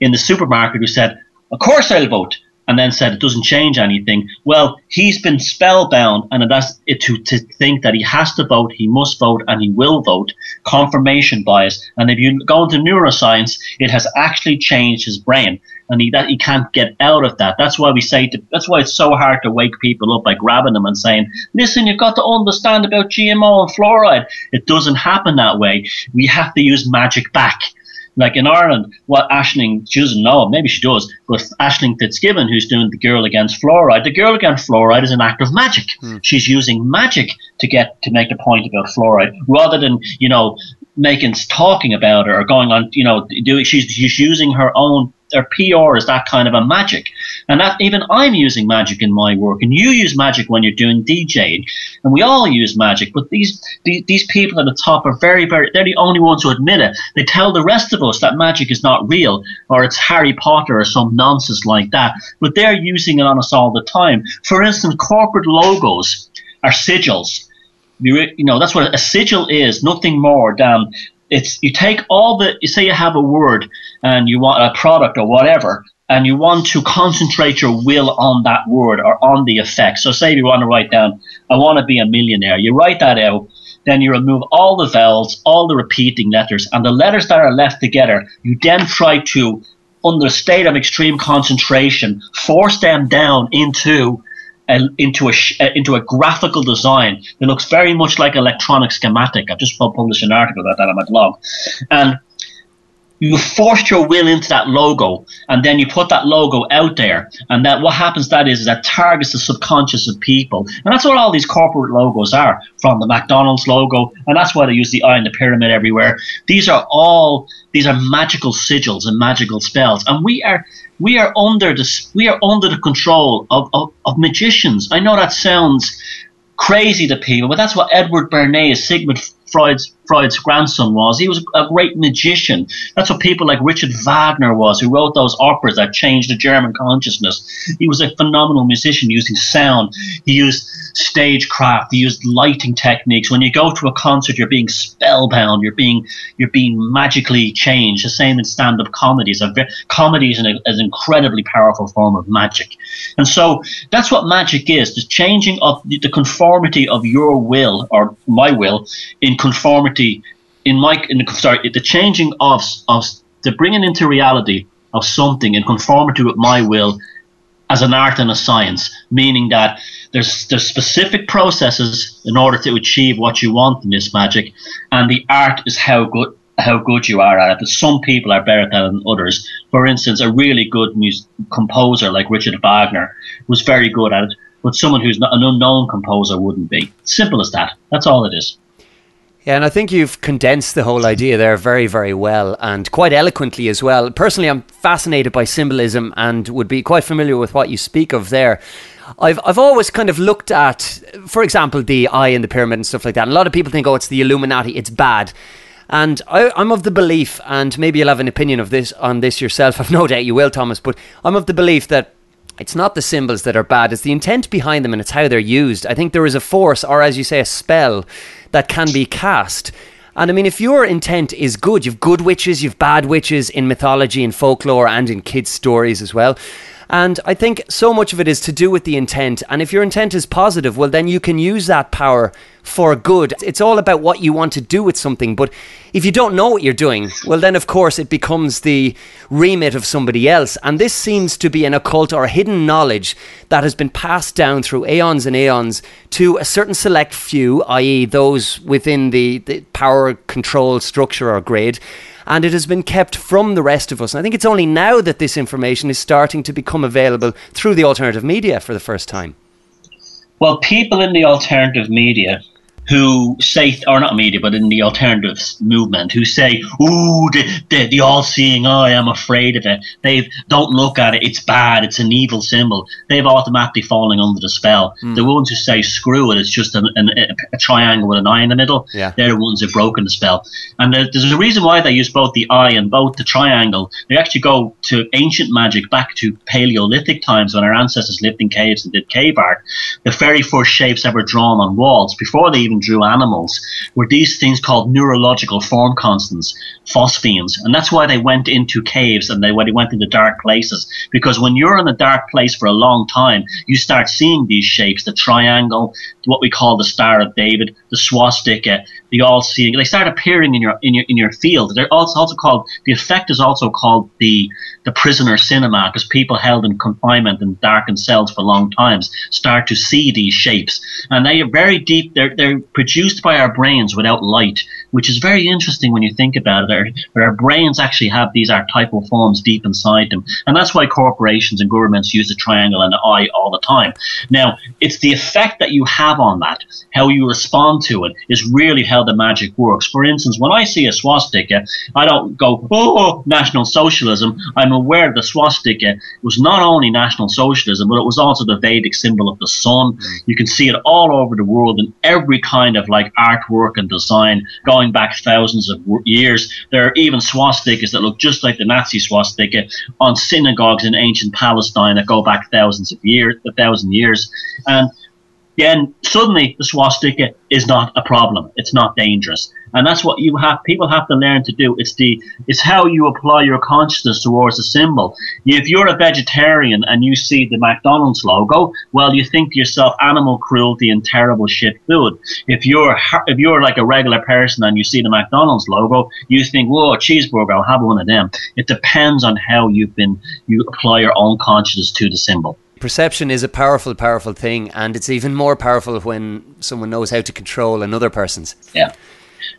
in the supermarket who said, "Of course I'll vote," and then said it doesn't change anything. Well, he's been spellbound, and that's it to, to think that he has to vote, he must vote, and he will vote. Confirmation bias, and if you go into neuroscience, it has actually changed his brain, and he that he can't get out of that. That's why we say to, that's why it's so hard to wake people up by grabbing them and saying, "Listen, you've got to understand about GMO and fluoride." It doesn't happen that way. We have to use magic back like in Ireland, what Aisling, she doesn't know, maybe she does, but Aisling Fitzgibbon, who's doing the girl against fluoride, the girl against fluoride is an act of magic. Mm. She's using magic to get to make the point about fluoride, rather than you know making talking about it or going on, you know, doing. She's she's using her own their PR is that kind of a magic. And that even I'm using magic in my work, and you use magic when you're doing DJing, and we all use magic. But these, these these people at the top are very, very they're the only ones who admit it. They tell the rest of us that magic is not real, or it's Harry Potter or some nonsense like that. But they're using it on us all the time. For instance, corporate logos are sigils. You know, that's what a sigil is, nothing more than it's you take all the you say you have a word and you want a product or whatever and you want to concentrate your will on that word or on the effect. So say you want to write down i want to be a millionaire you write that out then you remove all the vowels all the repeating letters and the letters that are left together you then try to under a state of extreme concentration force them down into into a sh- uh, into a graphical design that looks very much like electronic schematic. I've just published an article about that on my blog, and you forced your will into that logo and then you put that logo out there. And that what happens that is, is that targets the subconscious of people. And that's what all these corporate logos are from the mcdonald's logo and that's why they use the eye in the pyramid everywhere. These are all these are magical sigils and magical spells. And we are we are under the we are under the control of, of, of magicians. I know that sounds crazy to people, but that's what Edward Bernays, Sigmund Freud's Freud's grandson was. He was a great magician. That's what people like Richard Wagner was, who wrote those operas that changed the German consciousness. He was a phenomenal musician using sound. He used stagecraft. He used lighting techniques. When you go to a concert, you're being spellbound. You're being you're being magically changed. The same in stand-up comedies. Comedy is an, an incredibly powerful form of magic, and so that's what magic is: the changing of the conformity of your will or my will in conformity in my in the sorry the changing of of the bringing into reality of something in conformity with my will as an art and a science, meaning that there's there's specific processes in order to achieve what you want in this magic, and the art is how good how good you are at it. But some people are better than others. For instance, a really good mus- composer like Richard Wagner was very good at it, but someone who's not an unknown composer wouldn't be. Simple as that. That's all it is. Yeah, and I think you've condensed the whole idea there very, very well and quite eloquently as well. Personally, I'm fascinated by symbolism and would be quite familiar with what you speak of there. I've I've always kind of looked at, for example, the eye in the pyramid and stuff like that. And a lot of people think, oh, it's the Illuminati, it's bad. And I, am of the belief, and maybe you'll have an opinion of this on this yourself. [laughs] I've no doubt you will, Thomas. But I'm of the belief that it's not the symbols that are bad; it's the intent behind them, and it's how they're used. I think there is a force, or as you say, a spell that can be cast. And I mean, if your intent is good, you've good witches, you've bad witches in mythology and folklore and in kids' stories as well. And I think so much of it is to do with the intent. And if your intent is positive, well, then you can use that power for good. It's all about what you want to do with something. But if you don't know what you're doing, well, then of course it becomes the remit of somebody else. And this seems to be an occult or hidden knowledge that has been passed down through aeons and aeons to a certain select few, i.e., those within the, the power control structure or grid and it has been kept from the rest of us. And I think it's only now that this information is starting to become available through the alternative media for the first time. Well, people in the alternative media who say, or not media, but in the alternative movement, who say, "Ooh, the, the, the all-seeing eye, I'm afraid of it." They don't look at it; it's bad, it's an evil symbol. They've automatically fallen under the spell. Mm. The ones who say, "Screw it," it's just an, an, a, triangle with an eye in the middle. Yeah. They're the ones who've broken the spell. And there's a reason why they use both the eye and both the triangle. They actually go to ancient magic back to Paleolithic times when our ancestors lived in caves and did cave art. The very first shapes ever drawn on walls before they even drew animals were these things called neurological form constants, phosphenes. And that's why they went into caves and they, they went into dark places. Because when you're in a dark place for a long time, you start seeing these shapes the triangle, what we call the Star of David, the swastika, the all seeing. They start appearing in your, in your, in your field. They're also, also called, the effect is also called the, the prisoner cinema because people held in confinement in darkened cells for long times start to see these shapes. And they are very deep, they're, they're produced by our brains without light, which is very interesting when you think about it. Our, our brains actually have these archetypal forms deep inside them. And that's why corporations and governments use the triangle and the eye all the time. Now, it's the effect that you have on that, how you respond to it, is really how the magic works. For instance, when I see a swastika, I don't go, oh, National Socialism. I'm aware the swastika was not only National Socialism, but it was also the Vedic symbol of the sun. You can see it all over the world in every kind of like artwork and design going back thousands of years. There are even swastikas that look just like the Nazi swastika on synagogues in ancient Palestine that go back thousands of years, a thousand years. And then suddenly the swastika is not a problem. It's not dangerous, and that's what you have. People have to learn to do. It's the it's how you apply your consciousness towards a symbol. If you're a vegetarian and you see the McDonald's logo, well, you think to yourself, animal cruelty and terrible shit food. If you're if you're like a regular person and you see the McDonald's logo, you think, whoa, cheeseburger, I'll have one of them. It depends on how you've been you apply your own consciousness to the symbol perception is a powerful, powerful thing, and it's even more powerful when someone knows how to control another person's. Yeah.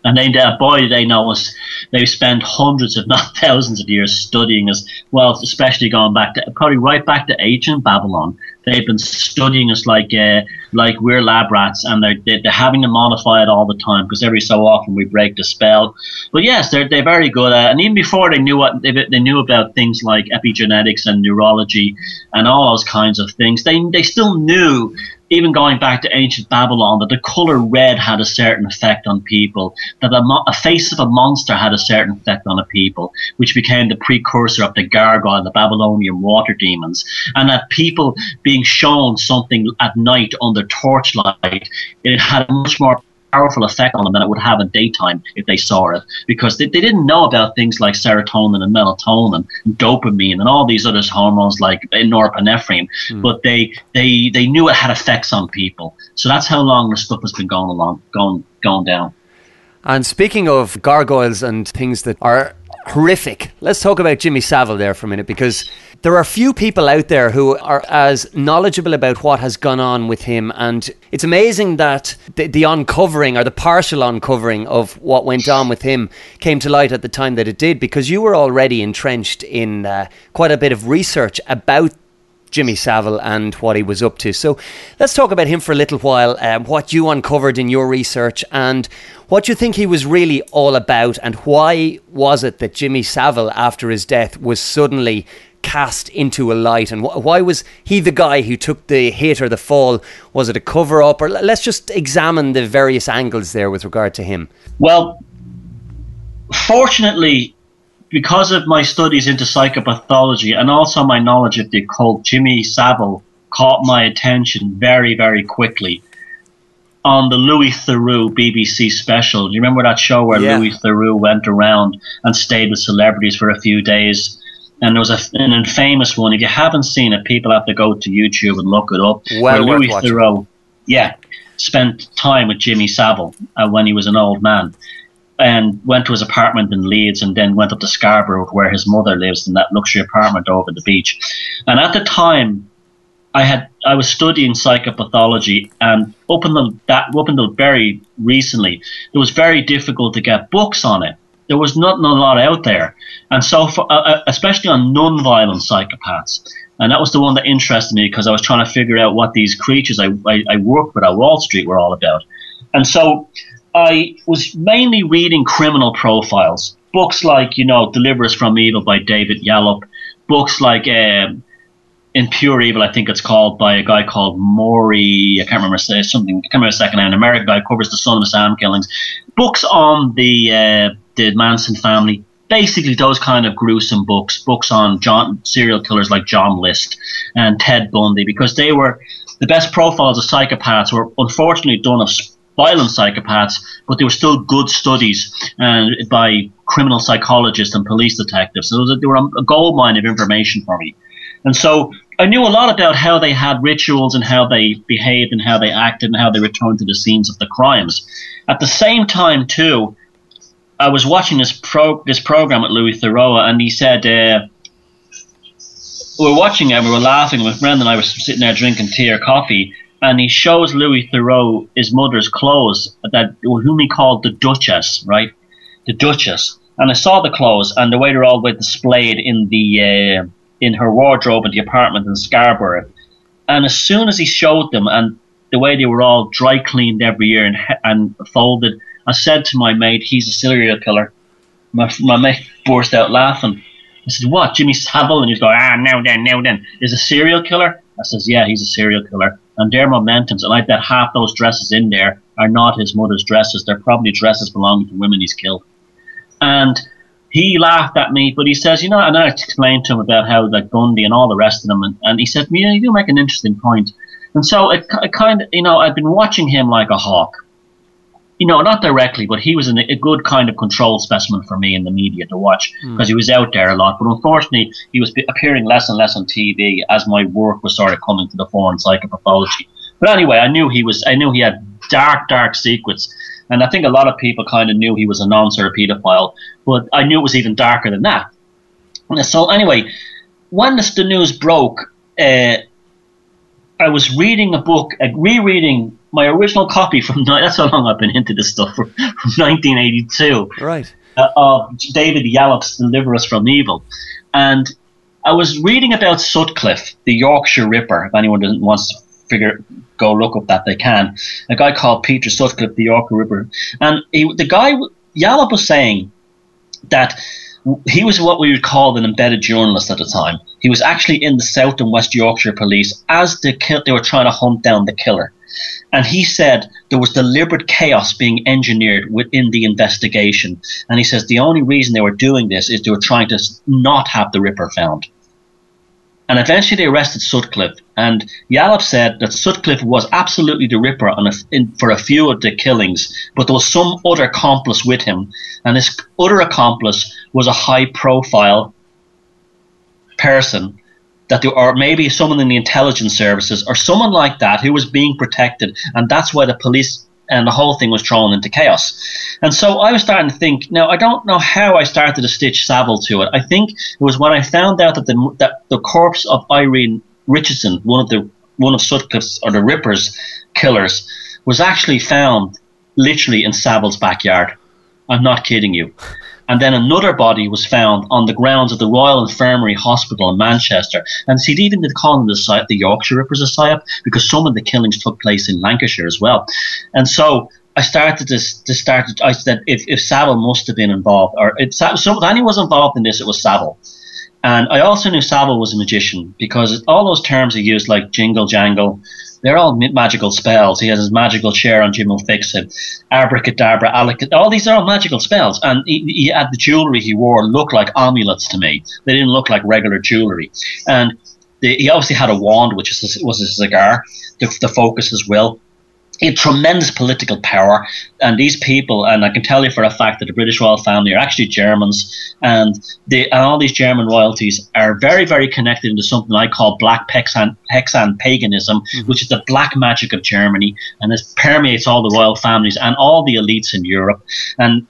And they, uh, boy, they know us. They've spent hundreds, if not [laughs] thousands, of years studying us. Well, especially going back to probably right back to ancient Babylon. They've been studying us like uh, like we're lab rats, and they're they're having to modify it all the time because every so often we break the spell. But yes, they're they're very good at, it. and even before they knew what they, they knew about things like epigenetics and neurology and all those kinds of things, they they still knew even going back to ancient Babylon, that the color red had a certain effect on people, that a, mo- a, face of a monster had a certain effect on a people, which became the precursor of the gargoyle, the Babylonian water demons, and that people being shown something at night under torchlight, it had a much more powerful effect on them than it would have in daytime if they saw it. Because they, they didn't know about things like serotonin and melatonin and dopamine and all these other hormones like norepinephrine mm. but they they they knew it had effects on people. So that's how long the stuff has been going along going going down and speaking of gargoyles and things that are horrific let's talk about jimmy savile there for a minute because there are few people out there who are as knowledgeable about what has gone on with him. And it's amazing that the, the, uncovering or the partial uncovering of what went on with him came to light at the time that it did, because you were already entrenched in uh, quite a bit of research about Jimmy Savile and what he was up to. So let's talk about him for a little while, um, what you uncovered in your research and what you think he was really all about, and why was it that Jimmy Savile, after his death, was suddenly cast into a light? And wh- why was he the guy who took the hit or the fall? Was it a cover up or l- let's just examine the various angles there with regard to him. Well fortunately because of my studies into psychopathology and also my knowledge of the occult jimmy savile caught my attention very very quickly on the Louis Theroux BBC special. Do you remember that show where yeah. Louis Theroux went around and stayed with celebrities for a few days and there was a, an infamous one. If you haven't seen it, people have to go to YouTube and look it up. Well where Louis Theroux, yeah, spent time with Jimmy Savile uh, when he was an old man, and went to his apartment in Leeds, and then went up to Scarborough, where his mother lives, in that luxury apartment over the beach. And at the time, I had I was studying psychopathology, and up until that up until very recently, it was very difficult to get books on it. There was not a lot out there, and so for, uh, uh, especially on non-violent psychopaths, and that was the one that interested me because I was trying to figure out what these creatures I, I, I worked with at Wall Street were all about, and so I was mainly reading criminal profiles, books like you know Deliver Us from Evil by David Yallop, books like. Um, in Pure Evil, I think it's called by a guy called Maury. I can't remember say something. I can't remember second name. An American guy covers the Son of Sam killings. Books on the uh, the Manson family. Basically, those kind of gruesome books. Books on John serial killers like John List and Ted Bundy, because they were the best profiles of psychopaths. Were unfortunately done of violent psychopaths, but they were still good studies and uh, by criminal psychologists and police detectives. So they were a gold mine of information for me. And so I knew a lot about how they had rituals and how they behaved and how they acted and how they returned to the scenes of the crimes. At the same time, too, I was watching this pro this program with Louis Theroux, and he said uh, we were watching it, we were laughing. My friend and I were sitting there drinking tea or coffee, and he shows Louis Theroux his mother's clothes that whom he called the Duchess, right? The Duchess. And I saw the clothes and the way they're all displayed in the uh, in her wardrobe in the apartment in Scarborough. And as soon as he showed them and the way they were all dry cleaned every year and, and folded, I said to my mate, he's a serial killer. My, my mate burst out laughing. I said, what, Jimmy Savile? And he's going, ah, now then, now then. Is a serial killer? I says, yeah, he's a serial killer. And they're momentums. And I bet half those dresses in there are not his mother's dresses. They're probably dresses belonging to women he's killed. And he laughed at me, but he says, you know, and I explained to him about how like Bundy and all the rest of them, and, and he said, yeah, you do make an interesting point. And so it, it kind of, you know, I've been watching him like a hawk. You know, not directly, but he was an, a good kind of controlled specimen for me in the media to watch because mm. he was out there a lot. But unfortunately, he was appearing less and less on TV as my work was sort of coming to the fore in psychopathology. But anyway, I knew he was, I knew he had dark, dark secrets and I think a lot of people kind of knew he was a non-sort pedophile, but I knew it was even darker than that. So anyway, when this, the news broke, uh, I was reading a book, uh, rereading my original copy from [laughs] that's how long I've been into this stuff from, from 1982. Right. Uh, of David Yallop's "Deliver Us from Evil," and I was reading about Sutcliffe, the Yorkshire Ripper. If anyone doesn't wants to figure go look up that they can. A guy called Peter Sutcliffe, the Yorkshire Ripper, and he, the guy Yallop was saying that he was what we would call an embedded journalist at the time. He was actually in the South and West Yorkshire police as the they were trying to hunt down the killer. And he said there was deliberate chaos being engineered within the investigation. And he says the only reason they were doing this is they were trying to not have the Ripper found. And eventually they arrested Sutcliffe. And Yallop said that Sutcliffe was absolutely the ripper a, in, for a few of the killings, but there was some other accomplice with him. And this other accomplice was a high profile person that there, or maybe someone in the intelligence services or someone like that who was being protected and that's why the police and the whole thing was thrown into chaos. And so I was starting to think. Now I don't know how I started to stitch Savile to it. I think it was when I found out that the that the corpse of Irene Richardson, one of the one of Sutcliffe's or the Ripper's killers, was actually found literally in Savile's backyard. I'm not kidding you. And then another body was found on the grounds of the Royal Infirmary Hospital in Manchester. And see, even they call the site the Yorkshire Rippers a psyop because some of the killings took place in Lancashire as well. And so I started to, to start. I said if, if Savile must have been involved, or if anyone was involved in this, it was Savile. And I also knew Savile was a magician because all those terms he used, like jingle jangle, they're all magical spells. He has his magical chair on Jim will fix it, abracadabra, alakadabra. All these are all magical spells. And he, he had the jewelry he wore look like amulets to me. They didn't look like regular jewelry. And the, he obviously had a wand, which is, was a cigar, the, the focus as well had tremendous political power, and these people, and I can tell you for a fact that the British royal family are actually Germans, and, they, and all these German royalties are very, very connected into something I call black Hexen, Hexen paganism, mm-hmm. which is the black magic of Germany, and this permeates all the royal families and all the elites in Europe. And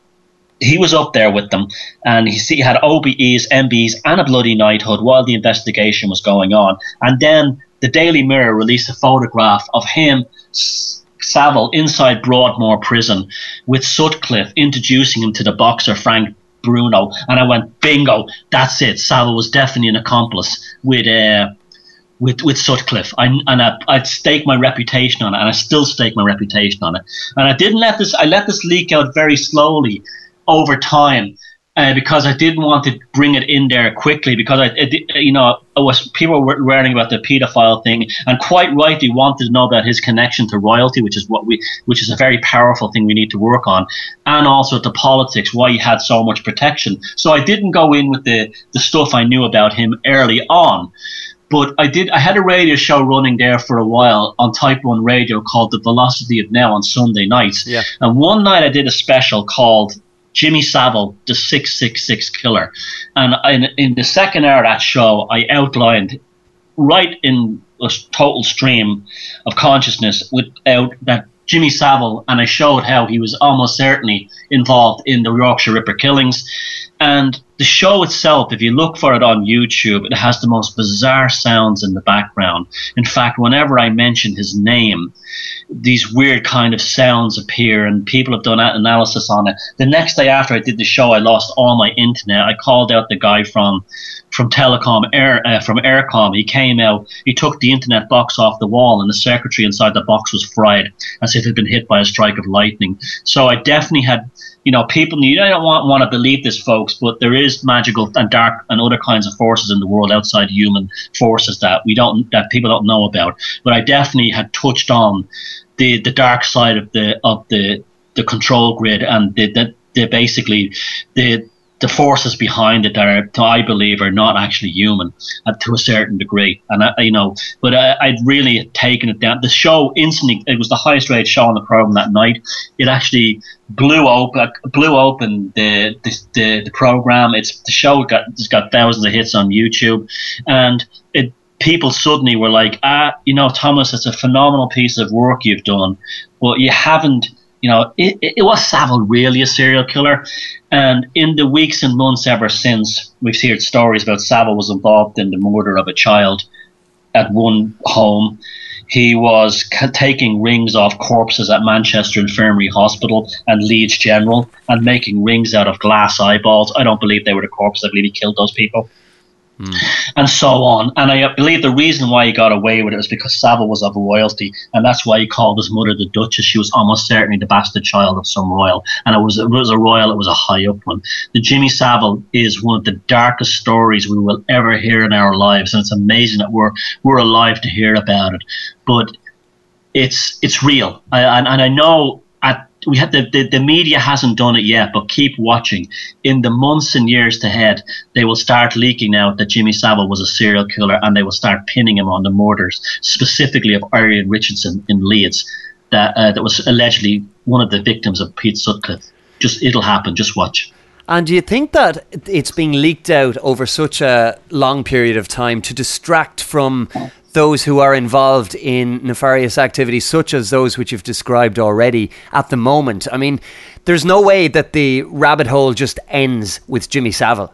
he was up there with them, and he, he had OBEs, MBs, and a bloody knighthood while the investigation was going on. And then the Daily Mirror released a photograph of him Savile inside Broadmoor prison with Sutcliffe introducing him to the boxer Frank Bruno, and I went, bingo, that's it. Savile was definitely an accomplice with uh, with with Sutcliffe. I, and I, I'd stake my reputation on it, and I still stake my reputation on it. And I didn't let this. I let this leak out very slowly over time. Uh, because I didn't want to bring it in there quickly, because I, it, you know, was people were learning about the paedophile thing, and quite rightly wanted to know about his connection to royalty, which is what we, which is a very powerful thing we need to work on, and also to politics, why he had so much protection. So I didn't go in with the the stuff I knew about him early on. But I did. I had a radio show running there for a while on Type One Radio called "The Velocity of Now" on Sunday nights. Yeah. And one night I did a special called Jimmy Savile, the Six Six Six Killer, and in, in the second hour of that show, I outlined right in a total stream of consciousness without that Jimmy Savile, and I showed how he was almost certainly involved in the Yorkshire Ripper killings. And the show itself, if you look for it on YouTube, it has the most bizarre sounds in the background. In fact, whenever I mention his name, these weird kind of sounds appear, and people have done analysis on it. The next day after I did the show, I lost all my internet. I called out the guy from from Telecom Air uh, from Eircom. He came out. He took the internet box off the wall, and the circuitry inside the box was fried, as if it had been hit by a strike of lightning. So I definitely had you know, people you don't want, want to believe this, folks, but there is magical and dark and other kinds of forces in the world outside human forces that we don't that people don't know about. But I definitely had touched on the the dark side of the of the the control grid and the the, the basically the the forces behind it are, I believe, are not actually human uh, to a certain degree. And I, you know, but I, I'd really taken it down. The show instantly, it was the highest rated show on the program that night. It actually blew open, blew open the the, the, the program. It's the show got it's got thousands of hits on YouTube, and it people suddenly were like, ah, you know, Thomas, it's a phenomenal piece of work you've done, but you haven't you know, it, it, was Savile really a serial killer? And in the weeks and months ever since, we've heard stories about Savile was involved in the murder of a child at one home. He was taking rings off corpses at Manchester Infirmary Hospital and Leeds General and making rings out of glass eyeballs. I don't believe they were the corpses. I believe he killed those people mm. and so on. And I believe the reason why he got away with it was because Savile was of royalty, and that's why he called his mother the Duchess. She was almost certainly the bastard child of some royal, and it was it was a royal. It was a high up one. The Jimmy Savile is one of the darkest stories we will ever hear in our lives, and it's amazing that we're we're alive to hear about it. But it's it's real, I, and, and I know at we had the, the, the media hasn't done it yet, but keep watching. In the months and years ahead, they will start leaking out that Jimmy Savile was a serial killer, and they will start pinning him on the murders, specifically of Irene Richardson in Leeds, that uh, that was allegedly one of the victims of Pete Sutcliffe. Just it'll happen. Just watch. And do you think that it's being leaked out over such a long period of time to distract from those who are involved in nefarious activities such as those which you've described already at the moment. I mean, there's no way that the rabbit hole just ends with Jimmy Savile.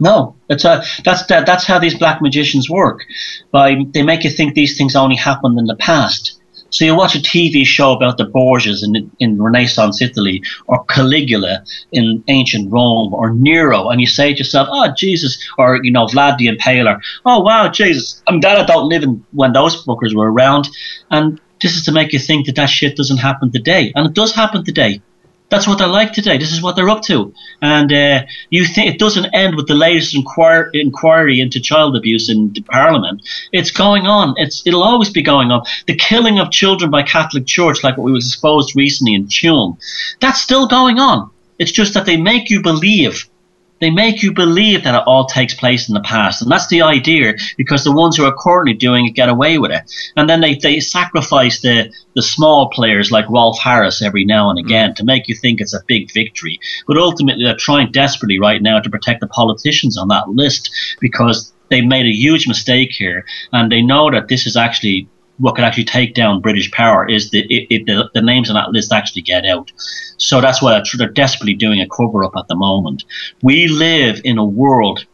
No, it's a, that's that, that's how these black magicians work. By they make you think these things only happened in the past. So you watch a TV show about the Borgias in, in Renaissance Italy, or Caligula in ancient Rome, or Nero, and you say to yourself, "Oh Jesus," or you know Vlad the Impaler. Oh wow, Jesus! I'm glad I don't live in when those fuckers were around. And this is to make you think that that shit doesn't happen today, and it does happen today. That's what they're like today. This is what they're up to. And uh, you think it doesn't end with the latest inquir- inquiry into child abuse in Parliament. It's going on. It's it'll always be going on. The killing of children by Catholic Church, like what we was exposed recently in Tuam, that's still going on. It's just that they make you believe they make you believe that it all takes place in the past. And that's the idea because the ones who are currently doing it get away with it. And then they, they sacrifice the, the small players like Rolf Harris every now and again mm. to make you think it's a big victory. But ultimately, they're trying desperately right now to protect the politicians on that list because they made a huge mistake here and they know that this is actually what could actually take down British power is the, if the, the names on that list actually get out. So that's why they're desperately doing a cover up at the moment. We live in a world,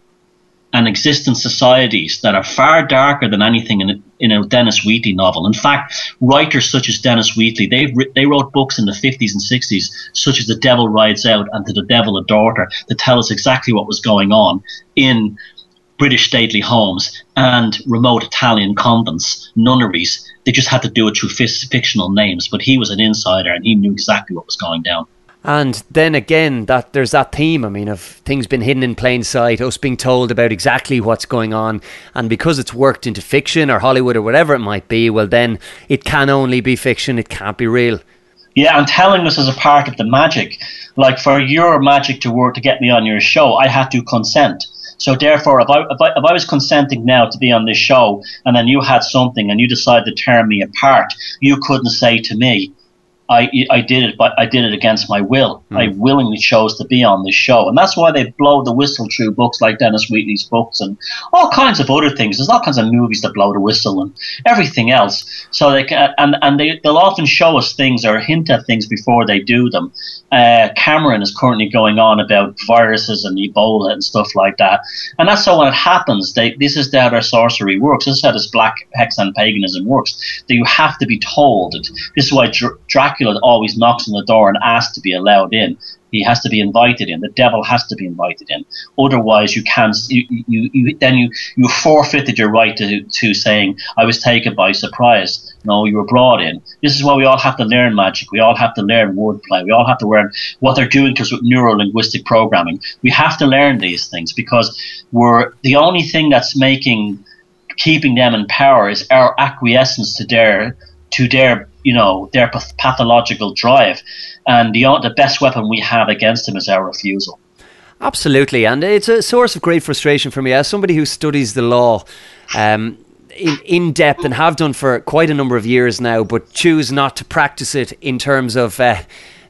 and exist in societies that are far darker than anything in a, in a Dennis Wheatley novel. In fact, writers such as Dennis Wheatley, they they wrote books in the 50s and 60s, such as The Devil Rides Out and To the Devil a Daughter, that tell us exactly what was going on in British stately homes and remote Italian convents, nunneries. They just had to do it through fictional names, but he was an insider and he knew exactly what was going down. And then again, that there's that theme. I mean, of things been hidden in plain sight, us being told about exactly what's going on, and because it's worked into fiction or Hollywood or whatever it might be, well, then it can only be fiction. It can't be real. Yeah, and telling us as a part of the magic. Like for your magic to work to get me on your show, I had to consent. So therefore, if I, if I, if I was consenting now to be on this show, and then you had something and you decided to tear me apart, you couldn't say to me, I, I did it, but I did it against my will. Mm. I willingly chose to be on this show, and that's why they blow the whistle through books like Dennis Wheatley's books and all kinds of other things. There's all kinds of movies that blow the whistle and everything else. So they can, and and they they'll often show us things or hint at things before they do them. Uh, Cameron is currently going on about viruses and Ebola and stuff like that, and that's how when it happens, they this is how their sorcery works. This is how this black hex and paganism works. That you have to be told. This is why Dr- Dracula Dracula always knocks on the door and asks to be allowed in. He has to be invited in. The devil has to be invited in. Otherwise, you can't. You, you, you then you you forfeited your right to to saying I was taken by surprise. No, you were brought in. This is why we all have to learn magic. We all have to learn wordplay. We all have to learn what they're doing because us with neuro linguistic programming. We have to learn these things because we're the only thing that's making keeping them in power is our acquiescence to their to their you know their pathological drive, and the the best weapon we have against them is our refusal. Absolutely, and it's a source of great frustration for me as somebody who studies the law. Um, in, in depth and have done for quite a number of years now, but choose not to practice it in terms of uh,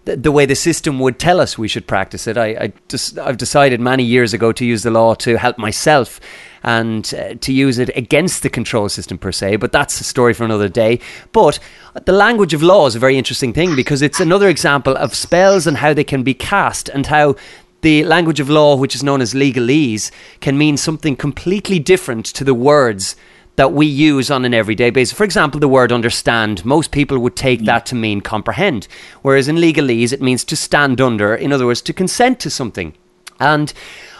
the, way the system would tell us we should practice it. I, I just, I've decided many years ago to use the law to help myself and uh, to use it against the control system per se. But that's a story for another day. But the language of law is a very interesting thing because it's another example of spells and how they can be cast and how the language of law, which is known as legalese, can mean something completely different to the words that we use on an everyday basis. For example, the word understand, most people would take that to mean comprehend, whereas in legalese it means to stand under, in other words, to consent to something. And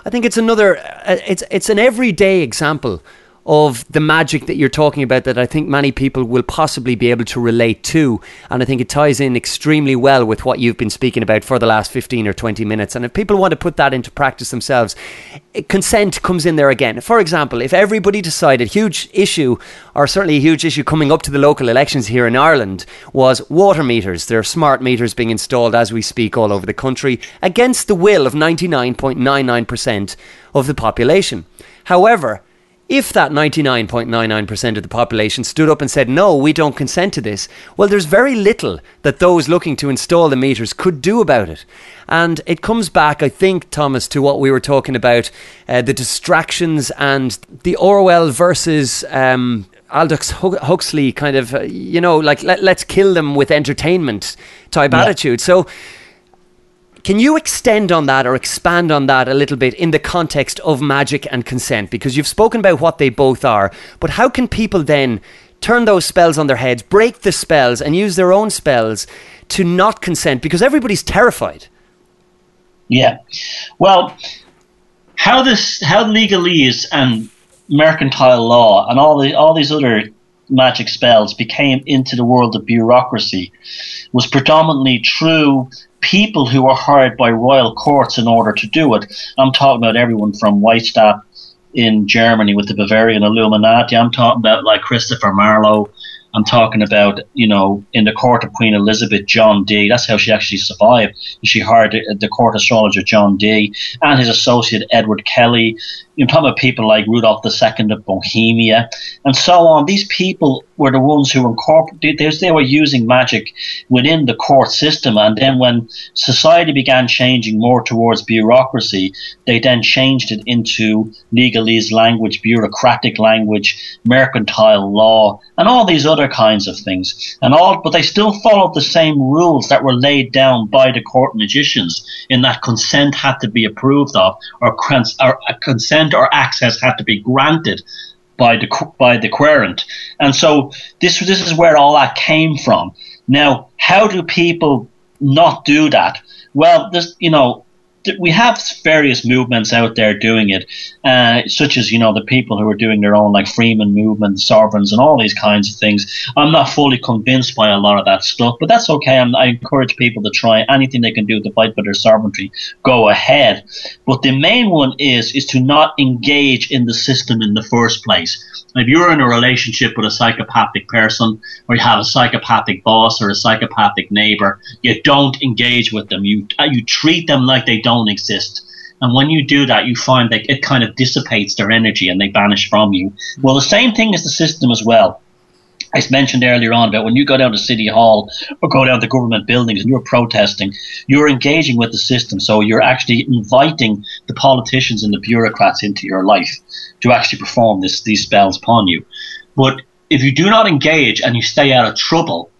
I think it's another, uh, it's, it's an everyday example of the magic that you're talking about that I think many people will possibly be able to relate to. And I think it ties in extremely well with what you've been speaking about for the last 15 or 20 minutes. And if people want to put that into practice themselves, eh, consent comes in there again. For example, if everybody decided, huge issue, or certainly a huge issue coming up to the local elections here in Ireland, was water meters. There are smart meters being installed as we speak all over the country against the will of 99.99% of the population. However, if that 99.99% of the population stood up and said, no, we don't consent to this, well, there's very little that those looking to install the meters could do about it. And it comes back, I think, Thomas, to what we were talking about uh, the distractions and the Orwell versus. Um, Aldous Huxley kind of, uh, you know, like let, let's kill them with entertainment type yeah. attitude. So can you extend on that or expand on that a little bit in the context of magic and consent? Because you've spoken about what they both are, but how can people then turn those spells on their heads, break the spells, and use their own spells to not consent? Because everybody's terrified. Yeah. Well, how this, how legalese and mercantile law and all the all these other magic spells became into the world of bureaucracy was predominantly through people who were hired by royal courts in order to do it. I'm talking about everyone from Weishaupt in Germany with the Bavarian Illuminati. I'm talking about like Christopher Marlowe. I'm talking about, you know, in the court of Queen Elizabeth, John Dee. That's how she actually survived. She hired the court astrologer John Dee and his associate Edward Kelly. You're talking about people like Rudolph II of Bohemia and so on. These people were the ones who incorporated, they were using magic within the court system. And then when society began changing more towards bureaucracy, they then changed it into legalese language, bureaucratic language, mercantile law, and all these other kinds of things. And all, but they still followed the same rules that were laid down by the court magicians in that consent had to be approved of or, or consent consent or access had to be granted by the by the querent, and so this this is where all that came from. Now, how do people not do that? Well, this you know we have various movements out there doing it, uh, such as you know the people who are doing their own like Freeman movement, sovereigns, and all these kinds of things. I'm not fully convinced by a lot of that stuff, but that's okay. I'm, i encourage people to try anything they can do to fight for their sovereignty. Go ahead, but the main one is is to not engage in the system in the first place. If you're in a relationship with a psychopathic person, or you have a psychopathic boss or a psychopathic neighbor, you don't engage with them. You you treat them like they don't don't exist. And when you do that, you find that it kind of dissipates their energy and they vanish from you. Well, the same thing is the system as well. I mentioned earlier on about when you go down to City Hall or go down to government buildings and you're protesting, you're engaging with the system. So you're actually inviting the politicians and the bureaucrats into your life to actually perform this, these spells upon you. But if you do not engage and you stay out of trouble,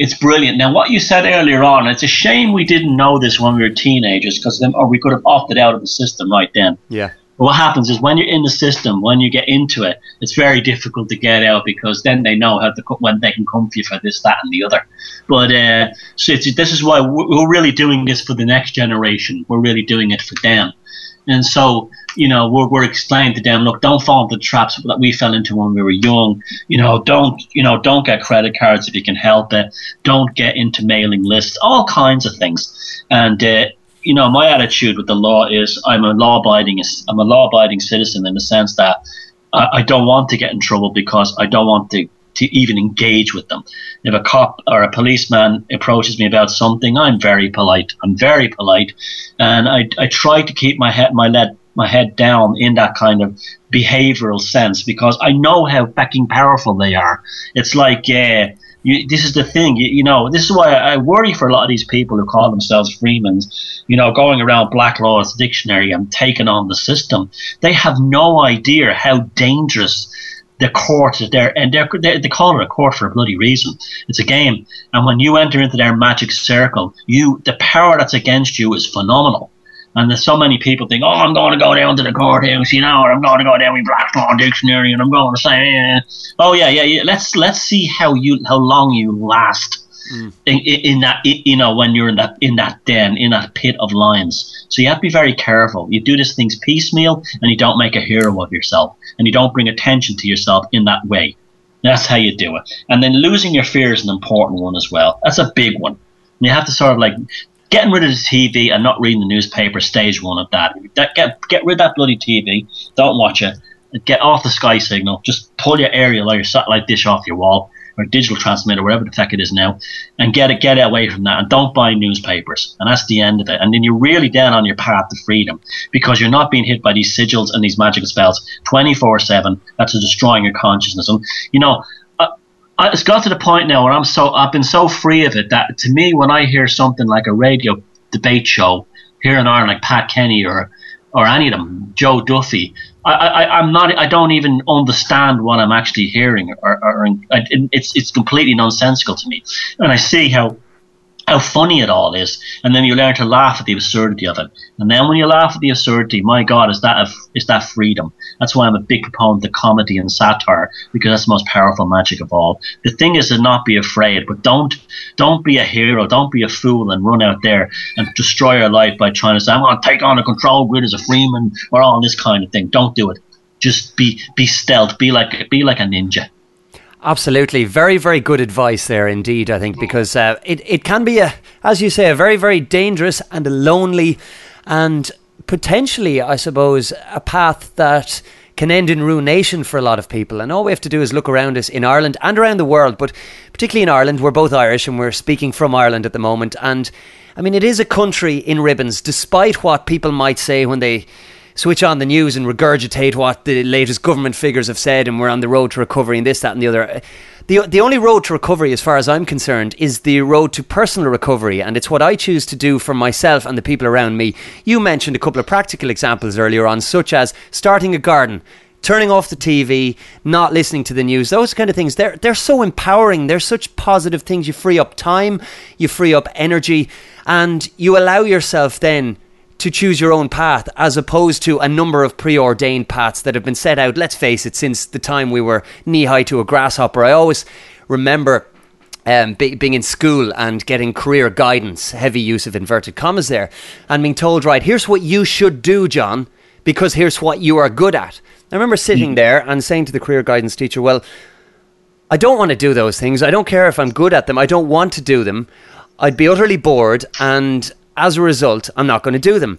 it's brilliant. Now, what you said earlier on, it's a shame we didn't know this when we were teenagers, because then, or we could have opted out of the system right then. Yeah. But what happens is when you're in the system, when you get into it, it's very difficult to get out because then they know how to when they can come for you for this, that, and the other. But uh, so this is why we're really doing this for the next generation. We're really doing it for them. And so, you know, we're, we're explaining to them, look, don't fall into the traps that we fell into when we were young. You know, don't, you know, don't get credit cards if you can help it. Don't get into mailing lists, all kinds of things. And, uh, you know, my attitude with the law is I'm a law abiding, I'm a law abiding citizen in the sense that I, I don't want to get in trouble because I don't want to to even engage with them. If a cop or a policeman approaches me about something, I'm very polite. I'm very polite, and I, I try to keep my head my lead my head down in that kind of behavioral sense because I know how fucking powerful they are. It's like, uh, you, this is the thing, you, you, know, this is why I worry for a lot of these people who call themselves Freemans, you know, going around Black Law's dictionary and taking on the system. They have no idea how dangerous the court is there, and they're, they, they call it a court for a bloody reason. It's a game, and when you enter into their magic circle, you the power that's against you is phenomenal. And there's so many people think, oh, I'm going to go down to the courthouse, you know, or I'm going to go down with Black Law Dictionary, and I'm going to say, eh. oh yeah, yeah, yeah. Let's let's see how you how long you last mm. in, in, that you know when you're in that in that den in that pit of lions. So you have to be very careful. You do these things piecemeal, and you don't make a hero of yourself, and you don't bring attention to yourself in that way. That's how you do it. And then losing your fear is an important one as well. That's a big one. And you have to sort of like getting rid of the TV and not reading the newspaper. Stage one of that. Get get rid of that bloody TV. Don't watch it. Get off the Sky signal. Just pull your aerial or your satellite dish off your wall or digital transmitter, whatever the fuck it is now, and get it, get away from that, and don't buy newspapers. And that's the end of it. And then you're really down on your path to freedom because you're not being hit by these sigils and these magical spells 24 seven. That's destroying your consciousness. And you know, it's got to the point now where I'm so I've been so free of it that to me, when I hear something like a radio debate show here in Ireland, like Pat Kenny or or any of them, Joe Duffy, I, I, I'm not. I don't even understand what I'm actually hearing, or, or, or it's it's completely nonsensical to me. And I see how how funny it all is, and then you learn to laugh at the absurdity of it. And then when you laugh at the absurdity, my God, is that a, is that freedom? That's why I'm a big proponent of comedy and satire because that's the most powerful magic of all. The thing is to not be afraid, but don't don't be a hero, don't be a fool, and run out there and destroy your life by trying to say I'm going to take on a control grid as a freeman or all this kind of thing. Don't do it. Just be be stealth. Be like be like a ninja. Absolutely, very very good advice there indeed. I think because uh, it it can be a, as you say, a very very dangerous and lonely, and potentially, I suppose, a path that can end in ruination for a lot of people. And all we have to do is look around us in Ireland and around the world, but particularly in Ireland, we're both Irish and we're speaking from Ireland at the moment. And I mean, it is a country in ribbons, despite what people might say when they switch on the news and regurgitate what the latest government figures have said and we're on the road to recovery and this, that, and the other. The, the only road to recovery, as far as I'm concerned, is the road to personal recovery, and it's what I choose to do for myself and the people around me. You mentioned a couple of practical examples earlier on, such as starting a garden, turning off the TV, not listening to the news, those kind of things, they're, they're so empowering. They're such positive things. You free up time, you free up energy, and you allow yourself then to choose your own path as opposed to a number of preordained paths that have been set out, let's face it, since the time we were knee high to a grasshopper. I always remember um, be, being in school and getting career guidance, heavy use of inverted commas there, and being told, right, here's what you should do, John, because here's what you are good at. I remember sitting there and saying to the career guidance teacher, well, I don't want to do those things. I don't care if I'm good at them. I don't want to do them. I'd be utterly bored, and as a result, I'm not going to do them.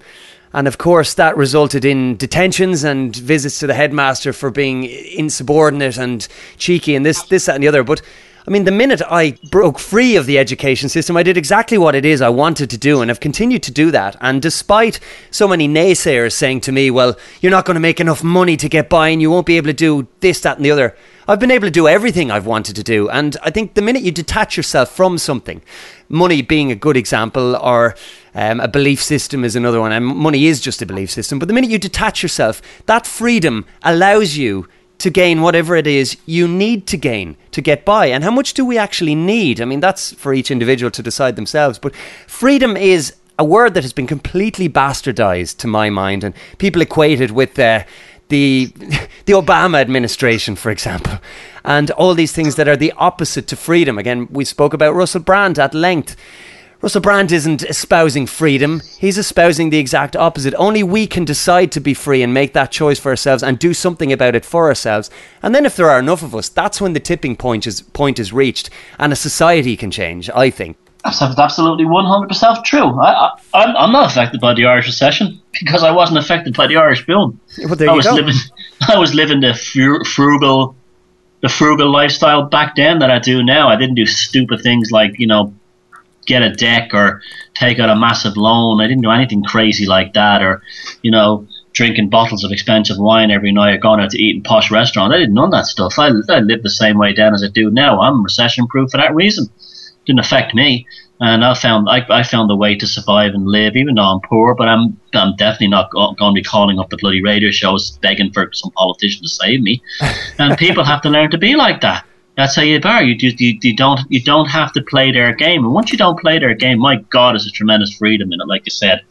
And of course, that resulted in detentions and visits to the headmaster for being insubordinate and cheeky and this, this, that, and the other. But I mean, the minute I broke free of the education system, I did exactly what it is I wanted to do, and I've continued to do that. And despite so many naysayers saying to me, well, you're not going to make enough money to get by, and you won't be able to do this, that, and the other, I've been able to do everything I've wanted to do. And I think the minute you detach yourself from something, money being a good example, or um, a belief system is another one, and money is just a belief system, but the minute you detach yourself, that freedom allows you to gain whatever it is you need to gain to get by. And how much do we actually need? I mean, that's for each individual to decide themselves. But freedom is a word that has been completely bastardized to my mind, and people equate it with uh, the [laughs] the Obama administration, for example, and all these things that are the opposite to freedom. Again, we spoke about Russell Brand at length. Russell Brand isn't espousing freedom. He's espousing the exact opposite. Only we can decide to be free and make that choice for ourselves and do something about it for ourselves. And then if there are enough of us, that's when the tipping point is point is reached and a society can change, I think. That's absolutely 100% true. I, I, am not affected by the Irish recession because I wasn't affected by the Irish boom. Well, there I you was go. living, [laughs] I was living the frugal, the frugal lifestyle back then that I do now. I didn't do stupid things like you know get a deck or take out a massive loan. I didn't do anything crazy like that, or you know, drinking bottles of expensive wine every night or going out to eat in posh restaurants. I did none of that stuff. I, I lived the same way then as I do now. I'm recession proof for that reason. Didn't affect me, and I found I, I found a way to survive and live, even though I'm poor. But I'm I'm definitely not go- going to be calling up the bloody radio shows begging for some politician to save me. [laughs] and people have to learn to be like that. That's how you are. You, you, you, you don't you don't have to play their game. And once you don't play their game, my God, there's a tremendous freedom in it, like you said.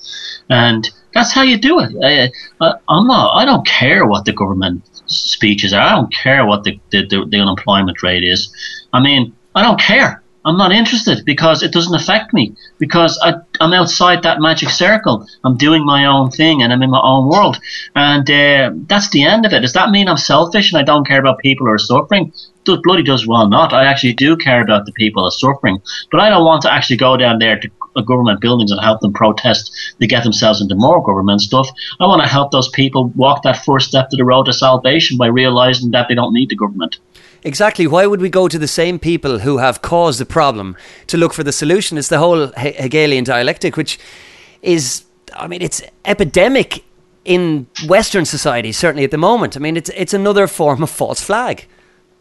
And that's how you do it. I, I, uh, uh, I'm not. I don't care what the government speeches are. I don't care what the, the, the, the unemployment rate is. I mean, I don't care. I'm not interested because it doesn't affect me because I, I'm outside that magic circle. I'm doing my own thing and I'm in my own world. And uh, that's the end of it. Does that mean I'm selfish and I don't care about people who are suffering? Does bloody does well not. I actually do care about the people who are suffering. But I don't want to actually go down there to government buildings and help them protest to get themselves into more government stuff. I want to help those people walk that first step to the road to salvation by realizing that they don't need the government. Exactly. Why would we go to the same people who have caused the problem to look for the solution? It's the whole He- Hegelian dialectic, which is, I mean, it's epidemic in Western society, certainly at the moment. I mean, it's it's another form of false flag.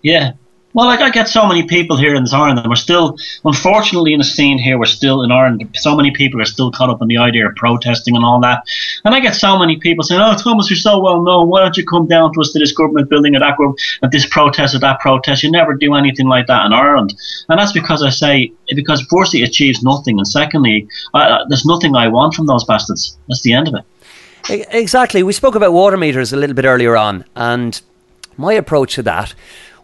Yeah. Well, like I get so many people here in Ireland, and we're still, unfortunately, in the scene here, we're still in Ireland. So many people are still caught up in the idea of protesting and all that. And I get so many people saying, "Oh, Thomas, you're so well known. Why don't you come down to us to this government building at that government, at this protest or that protest?" You never do anything like that in Ireland, and that's because I say because firstly, it achieves nothing, and secondly, I, there's nothing I want from those bastards. That's the end of it. Exactly. We spoke about water meters a little bit earlier on, and my approach to that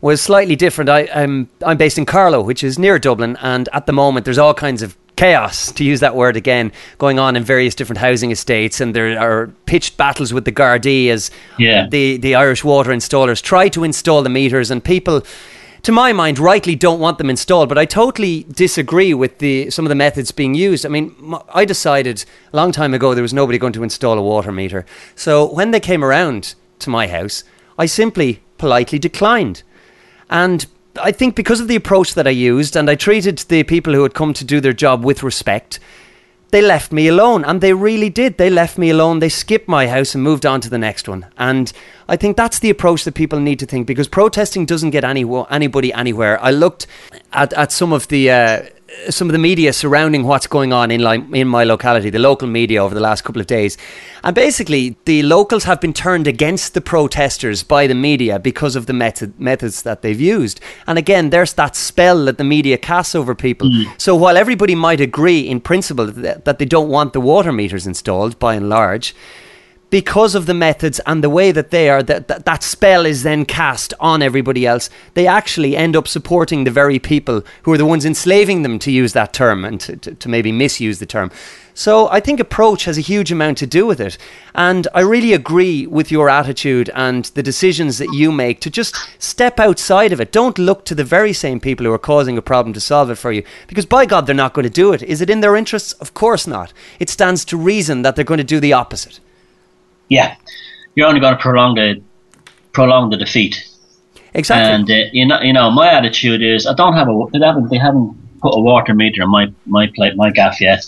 was slightly different. I, I'm I'm based in Carlow, which is near Dublin, and at the moment there's all kinds of chaos, to use that word again, going on in various different housing estates, and there are pitched battles with the Gardaí as Yeah. the the Irish water installers try to install the meters, and people. To my mind, rightly don't want them installed, but I totally disagree with the some of the methods being used. I mean, I decided a long time ago there was nobody going to install a water meter. So when they came around to my house, I simply politely declined. And I think because of the approach that I used, and I treated the people who had come to do their job with respect, they left me alone. And they really did. They left me alone. They skipped my house and moved on to the next one. And I think that's the approach that people need to think because protesting doesn't get any, anybody anywhere. I looked at, at some of the. Uh, some of the media surrounding what's going on in li- in my locality, the local media over the last couple of days, and basically the locals have been turned against the protesters by the media because of the method methods that they've used. And again, there's that spell that the media casts over people. Mm. So while everybody might agree in principle that they don't want the water meters installed, by and large because of the methods and the way that they are, that, that, that spell is then cast on everybody else, they actually end up supporting the very people who are the ones enslaving them, to use that term and to, to, to maybe misuse the term. So I think approach has a huge amount to do with it. And I really agree with your attitude and the decisions that you make to just step outside of it. Don't look to the very same people who are causing a problem to solve it for you. Because by God, they're not going to do it. Is it in their interests? Of course not. It stands to reason that they're going to do the opposite. Yeah, you're only going to prolong the prolong the defeat. Exactly. And uh, you know, you know, my attitude is I don't have a they haven't they haven't put a water meter in my my plate my gaff yet.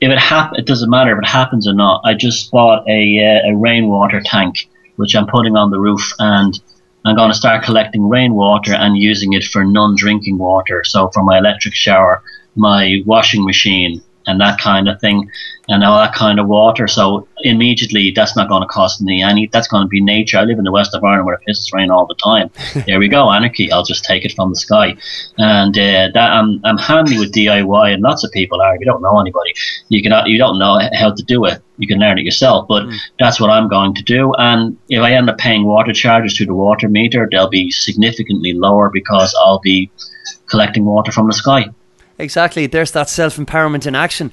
If it hap- it doesn't matter if it happens or not. I just bought a uh, a rainwater tank which I'm putting on the roof, and I'm going to start collecting rainwater and using it for non-drinking water. So for my electric shower, my washing machine, and that kind of thing, and all that kind of water. So immediately, that's not going to cost me any. That's going to be nature. I live in the west of Ireland where it pisses rain all the time. [laughs] there we go, anarchy. I'll just take it from the sky, and uh, that I'm I'm handy with DIY, and lots of people are. If you don't know anybody, you can you don't know how to do it. You can learn it yourself, but that's what I'm going to do. And if I end up paying water charges through the water meter, they'll be significantly lower because I'll be collecting water from the sky. Exactly. There's that self empowerment in action.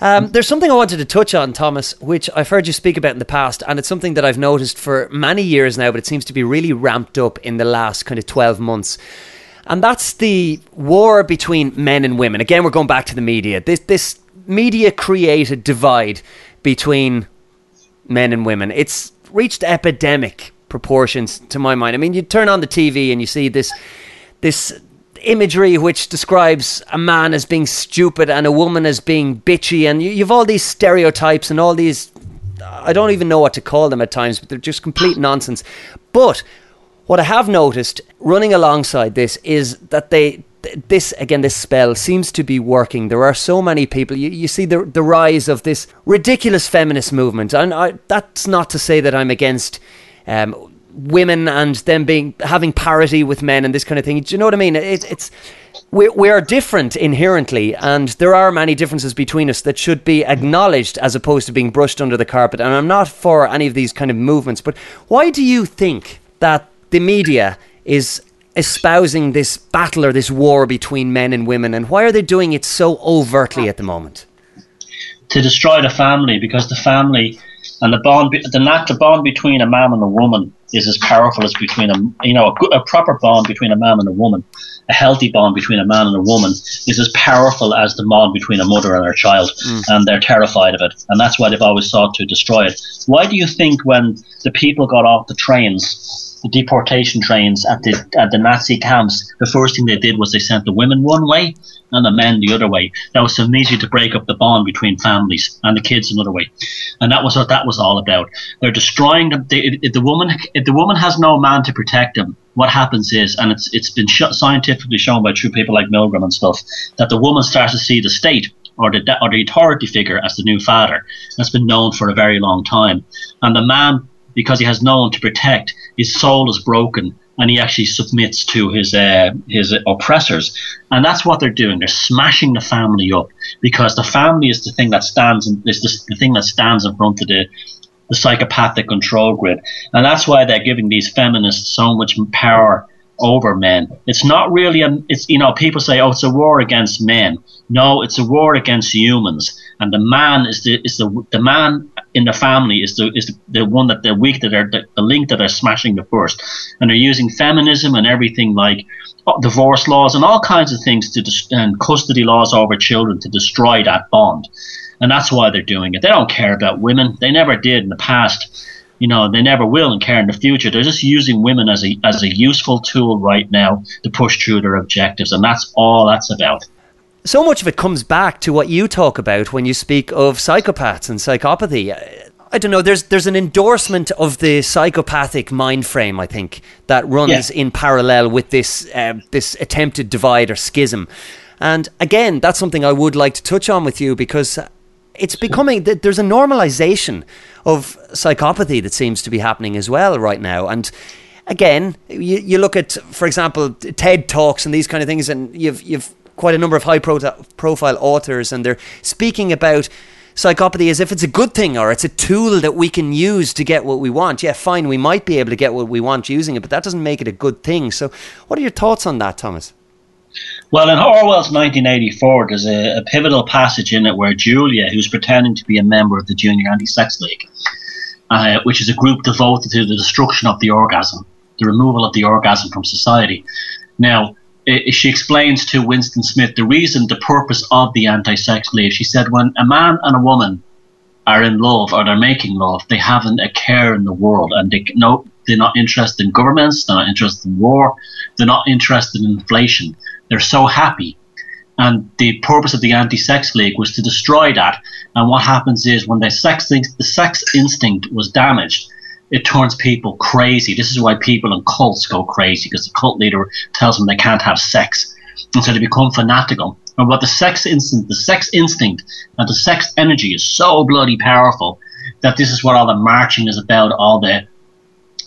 Um, there's something I wanted to touch on, Thomas, which I've heard you speak about in the past, and it's something that I've noticed for many years now, but it seems to be really ramped up in the last kind of 12 months. And that's the war between men and women. Again, we're going back to the media. This, this media created divide between men and women. It's reached epidemic proportions to my mind. I mean, you turn on the TV and you see this this imagery which describes a man as being stupid and a woman as being bitchy and you, you've all these stereotypes and all these I don't even know what to call them at times but they're just complete nonsense. But what I have noticed running alongside this is that they this again this spell seems to be working. There are so many people you, you see the the rise of this ridiculous feminist movement and I, that's not to say that I'm against um, women and them being having parity with men and this kind of thing. Do you know what I mean? It, it's we we are different inherently, and there are many differences between us that should be acknowledged as opposed to being brushed under the carpet. And I'm not for any of these kind of movements, but why do you think that the media is espousing this battle or this war between men and women, and why are they doing it so overtly at the moment? to destroy the family because the family and the bond, the nat- the bond between a man and a woman is as powerful as between a you know a, a proper bond between a man and a woman, a healthy bond between a man and a woman is as powerful as the bond between a mother and her child, mm. and they're terrified of it, and that's why they've always sought to destroy it. Why do you think when the people got off the trains? The deportation trains at the at the Nazi camps. The first thing they did was they sent the women one way and the men the other way. That was so easy to break up the bond between families and the kids another way, and that was what that was all about. They're destroying them. They, if, the woman if the woman has no man to protect them, what happens is, and it's it's been sh- scientifically shown by true people like Milgram and stuff, that the woman starts to see the state or the or the authority figure as the new father. That's been known for a very long time, and the man because he has no one to protect, his soul is broken, and he actually submits to his uh, his oppressors, and that's what they're doing. They're smashing the family up because the family is the thing that stands in, is the, the thing that stands in front of the the psychopathic control grid, and that's why they're giving these feminists so much power over men. It's not really a. It's you know people say oh it's a war against men. No, it's a war against humans, and the man is the is the the man in the family is the is the, the one that they're weak that are the, the link that they're smashing the first, and they're using feminism and everything like uh, divorce laws and all kinds of things to dis- and custody laws over children to destroy that bond, and that's why they're doing it. They don't care about women. They never did in the past. You know they never will and care in the future. They're just using women as a as a useful tool right now to push through their objectives. And that's all that's about so much of it comes back to what you talk about when you speak of psychopaths and psychopathy. Uh, I don't know. There's there's an endorsement of the psychopathic mind frame. I think that runs Yeah. in parallel with this uh, this attempted divide or schism. And again, that's something I would like to touch on with you because it's becoming there's a normalization of psychopathy that seems to be happening as well right now. And again, you, you look at, for example, TED talks and these kind of things, and you've you've quite a number of high pro- profile authors, and they're speaking about psychopathy as if it's a good thing or it's a tool that we can use to get what we want. Yeah, fine, we might be able to get what we want using it, but that doesn't make it a good thing. So, what are your thoughts on that, Thomas? Well, in Orwell's 1984, there's a, a, pivotal passage in it where Julia, who's pretending to be a member of the Junior Anti-Sex League, uh, which is a group devoted to the destruction of the orgasm, the removal of the orgasm from society. Now, she explains to Winston Smith the reason, the purpose of the Anti-Sex League. She said, when a man and a woman are in love or they're making love, they haven't a care in the world, and they no, they're not interested in governments, they're not interested in war, they're not interested in inflation they're so happy. And the purpose of the anti-sex league was to destroy that. And what happens is when the sex the sex instinct was damaged, it turns people crazy. This is why people in cults go crazy because the cult leader tells them they can't have sex, and so they become fanatical. And what the sex instinct, the sex instinct, and the sex energy is so bloody powerful that this is what all the marching is about, all the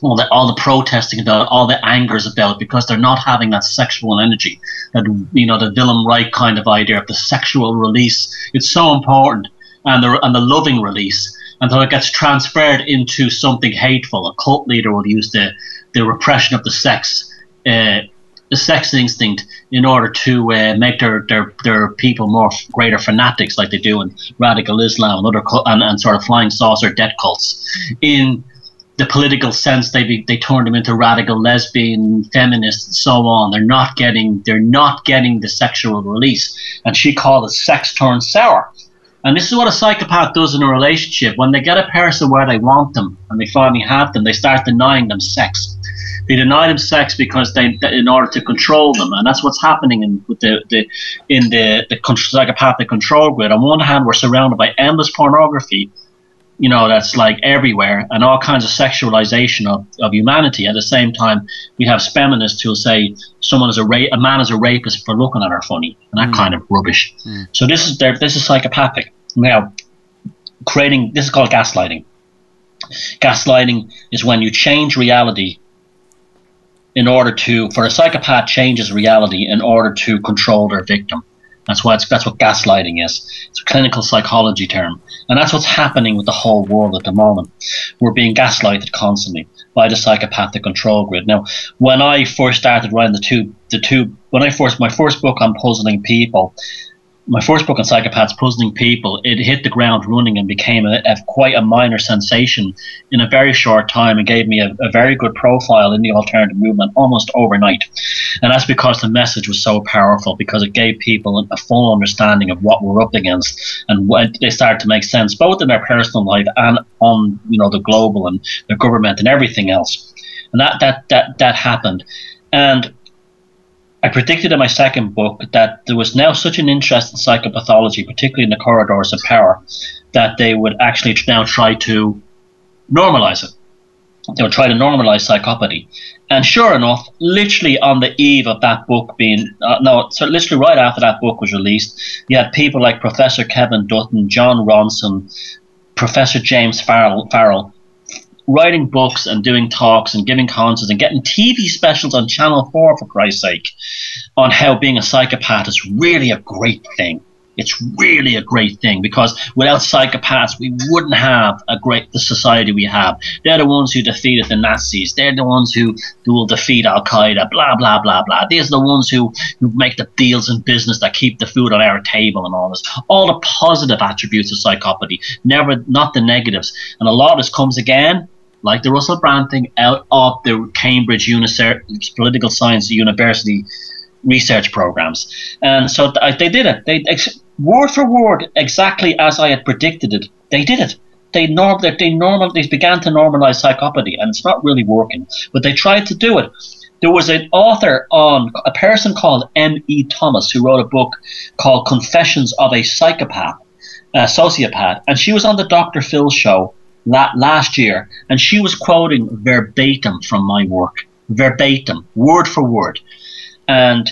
all the all the protesting about, all the angers about, because they're not having that sexual energy, that you know the Wilhelm Reich kind of idea of the sexual release. It's so important, and the and the loving release, and so it gets transferred into something hateful. A cult leader will use the the repression of the sex. Uh, the sex instinct in order to uh, make their, their their people more greater fanatics like they do in radical Islam and other and, and sort of flying saucer death cults in the political sense they be, they turn them into radical lesbian feminists and so on they're not getting they're not getting the sexual release and she called it sex turned sour and this is what a psychopath does in a relationship. When they get a person where they want them and they finally have them they start denying them sex. They deny them sex because they in order to control them. And that's what's happening in with the, the in the the psychopathic control grid. On one hand we're surrounded by endless pornography you know, that's like everywhere and all kinds of sexualization of, of humanity. At the same time, we have feminists who'll say someone is a ra- a man is a rapist for looking at her funny and that mm. kind of rubbish. Mm. So this is this is psychopathic. Now, creating this is called gaslighting. Gaslighting is when you change reality in order to for a psychopath changes reality in order to control their victim. That's why that's what gaslighting is. It's a clinical psychology term. And that's what's happening with the whole world at the moment. We're being gaslighted constantly by the psychopathic control grid. Now, when I first started writing the two, the two, when I first, my first book on puzzling people, my first book on psychopaths puzzling people, it hit the ground running and became a, a quite a minor sensation in a very short time and gave me a, a, very good profile in the alternative movement almost overnight. And that's because the message was so powerful because it gave people a full understanding of what we're up against and what they started to make sense both in their personal life and on you know the global and the government and everything else. And that that that that happened. And I predicted in my second book that there was now such an interest in psychopathology, particularly in the corridors of power, that they would actually now try to normalize it. They would try to normalize psychopathy. And sure enough, literally on the eve of that book being, uh, no, so literally right after that book was released, you had people like Professor Kevin Dutton, Jon Ronson, Professor James Farrell, Farrell writing books and doing talks and giving concerts and getting TV specials on Channel 4, for Christ's sake, on how being a psychopath is really a great thing. It's really a great thing because without psychopaths, we wouldn't have a great the society we have. They're the ones who defeated the Nazis. They're the ones who, who will defeat Al Qaeda. Blah blah blah blah. These are the ones who, who make the deals in business that keep the food on our table and all this. All the positive attributes of psychopathy, never not the negatives. And a lot of this comes again like the Russell Brand thing, out of the Cambridge Unicer- Political Science University research programs. And so th- they did it. They ex- word for word, exactly as I had predicted it. They did it. They norm they, they normal they began to normalize psychopathy, and it's not really working. But they tried to do it. There was an author on a person called M. E. Thomas who wrote a book called Confessions of a Psychopath, a sociopath, and she was on the Dr. Phil show la- last year, and she was quoting verbatim from my work, verbatim, word for word. And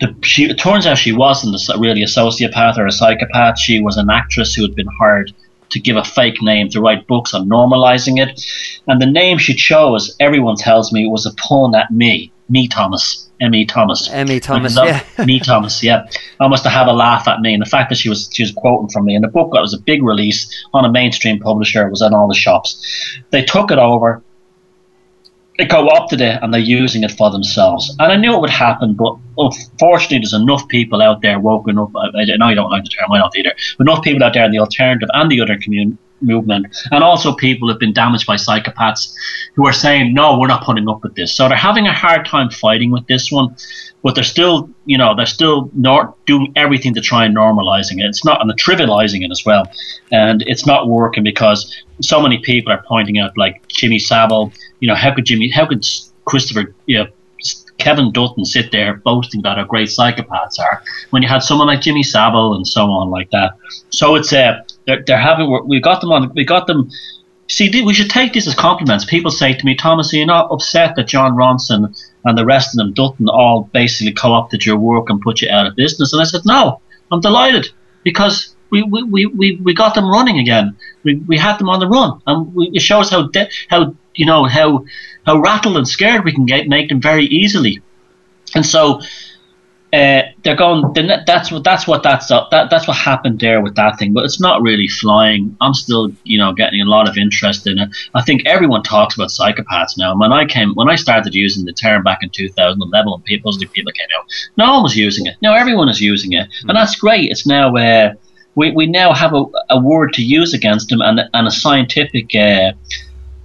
the, she, it turns out she wasn't really a sociopath or a psychopath. She was an actress who had been hired to give a fake name to write books on normalizing it. And the name she chose, everyone tells me, was a pun at me, me Thomas, M. E. Thomas, [laughs] Emmy Thomas, yeah, me Thomas, yeah. Almost to have a laugh at me, and the fact that she was she was quoting from me, and the book that was a big release on a mainstream publisher was in all the shops. They took it over they co-opted it and they're using it for themselves. And I knew it would happen, but unfortunately, there's enough people out there woken up. I, I know you don't like the term, I don't either. But enough people out there in the alternative and the other community movement, and also people who've been damaged by psychopaths who are saying, no, we're not putting up with this. So they're having a hard time fighting with this one, but they're still, you know, they're still not doing everything to try and normalizing it. It's not, and they're trivializing it as well. And it's not working because so many people are pointing out, like Jimmy Savile, you know, how could Jimmy, how could Christopher, you know, Kevin Dutton sit there boasting about how great psychopaths are when you had someone like Jimmy Savile and so on like that. So it's uh, they're, they're having we got them on we got them. See, we should take this as compliments. People say to me, Thomas, are you not upset that Jon Ronson and the rest of them, Dutton, all basically co-opted your work and put you out of business? And I said, no, I'm delighted because we, we, we, we got them running again. We, we had them on the run, and we, it shows how de- how you know how how rattled and scared we can get make them very easily. And so uh, they're going. That's what that's what that's up. that that's what happened there with that thing. But it's not really flying. I'm still you know getting a lot of interest in it. I think everyone talks about psychopaths now. When I came when I started using the term back in 2011, and people people came out, no one was using it. Now everyone is using it, and that's great. It's now. Uh, we, we now have a, a word to use against them and, and a scientific uh,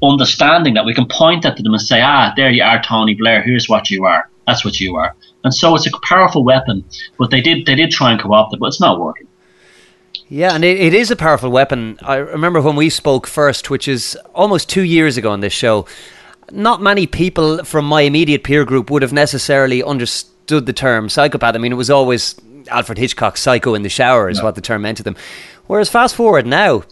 understanding that we can point at them and say, ah, there you are, Tony Blair. Here's what you are. That's what you are. And so it's a powerful weapon. But they did they did try and co-opt it, but it's not working. Yeah, and it, it is a powerful weapon. I remember when we spoke first, which is almost two years ago on this show. Not many people from my immediate peer group would have necessarily understood the term psychopath. I mean, it was always Alfred Hitchcock's Psycho in the Shower is no. what the term meant to them. Whereas fast forward now,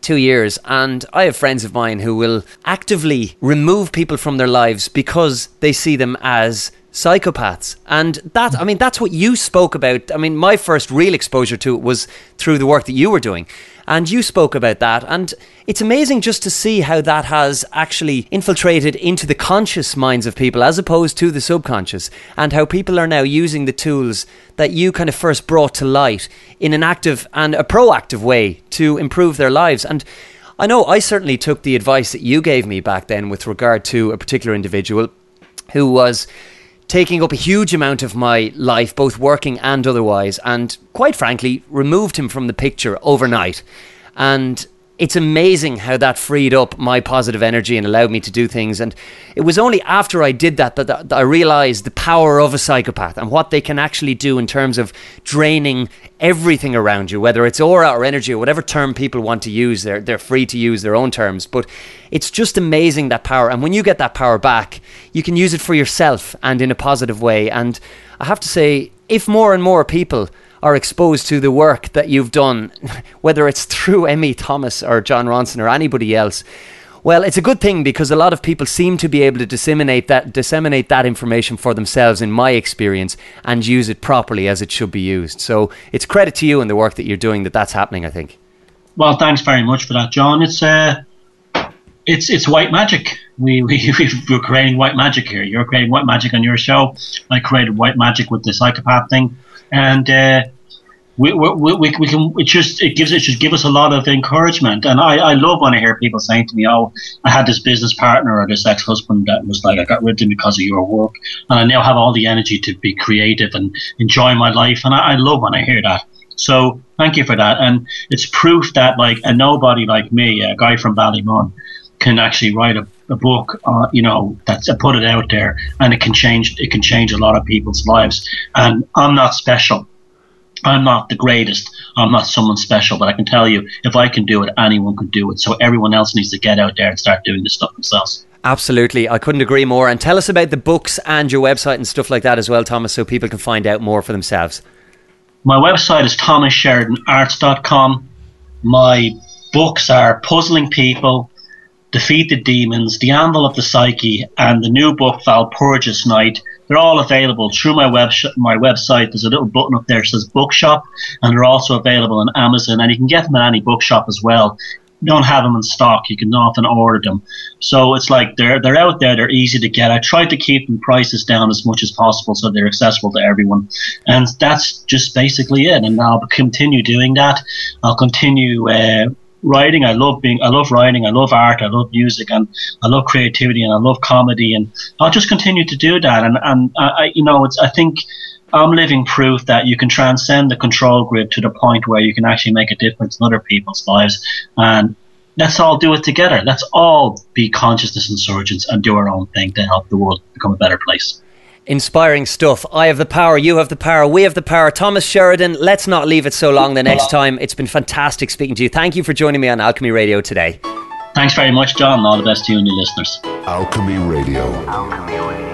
two years, and I have friends of mine who will actively remove people from their lives because they see them as psychopaths. And that, I mean, that's what you spoke about. I mean, my first real exposure to it was through the work that you were doing. And you spoke about that. And it's amazing just to see how that has actually infiltrated into the conscious minds of people as opposed to the subconscious, and how people are now using the tools that you kind of first brought to light in an active and a proactive way to improve their lives. And I know I certainly took the advice that you gave me back then with regard to a particular individual who was taking up a huge amount of my life, both working and otherwise, and quite frankly, removed him from the picture overnight. And it's amazing how that freed up my positive energy and allowed me to do things. And it was only after I did that that, that I realized the power of a psychopath and what they can actually do in terms of draining everything around you, whether it's aura or energy or whatever term people want to use. They're, they're free to use their own terms. But it's just amazing that power. And when you get that power back, you can use it for yourself and in a positive way. And I have to say, if more and more people are exposed to the work that you've done, [laughs] whether it's through [laughs] Emmy Thomas or Jon Ronson or anybody else, well, it's a good thing because a lot of people seem to be able to disseminate that disseminate that information for themselves, in my experience, and use it properly as it should be used. So it's credit to you and the work that you're doing that that's happening. I think. Well, thanks very much for that, John. It's uh, it's it's white magic. We [laughs] we we're creating white magic here. You're creating white magic on your show. I created white magic with the psychopath thing and uh, we, we, we, we can it just it gives it should give us a lot of encouragement. And I, I love when I hear people saying to me oh I had this business partner or this ex-husband that was like I got rid of him because of your work and I now have all the energy to be creative and enjoy my life. And I, I love when I hear that. So thank you for that. And it's proof that like a nobody like me a guy from Ballymun can actually write a, a book, uh, you know, that's uh, put it out there, and it can change. It can change a lot of people's lives. And I'm not special. I'm not the greatest. I'm not someone special, but I can tell you, if I can do it, anyone can do it. So everyone else needs to get out there and start doing this stuff themselves. Absolutely. I couldn't agree more. And tell us about the books and your website and stuff like that as well, Thomas, so people can find out more for themselves. My website is thomassheridanarts.com. My books are Puzzling People, Defeat the Demons, The Anvil of the Psyche, and the new book Walpurgis Night they're all available through my web sh- my website. There's a little button up there that says bookshop, and they're also available on Amazon, and you can get them at any bookshop as well don't have them in stock. You can often order them. So it's like they're they're out there. They're easy to get. I tried to keep the prices down as much as possible so they're accessible to everyone. And that's just basically it. And I'll continue doing that. I'll continue. Uh, writing i love being i love writing i love art i love music and i love creativity and i love comedy and i'll just continue to do that and and i you know it's i think I'm living proof that you can transcend the control grid to the point where you can actually make a difference in other people's lives. And let's all do it together. Let's all be consciousness insurgents and do our own thing to help the world become a better place. Inspiring stuff. I have the power, you have the power, we have the power. Thomas Sheridan, let's not leave it so long the next time. It's been fantastic speaking to you. Thank you for joining me on Alchemy Radio today. Thanks very much, John. All the best to you and your listeners. Alchemy Radio. Alchemy Radio.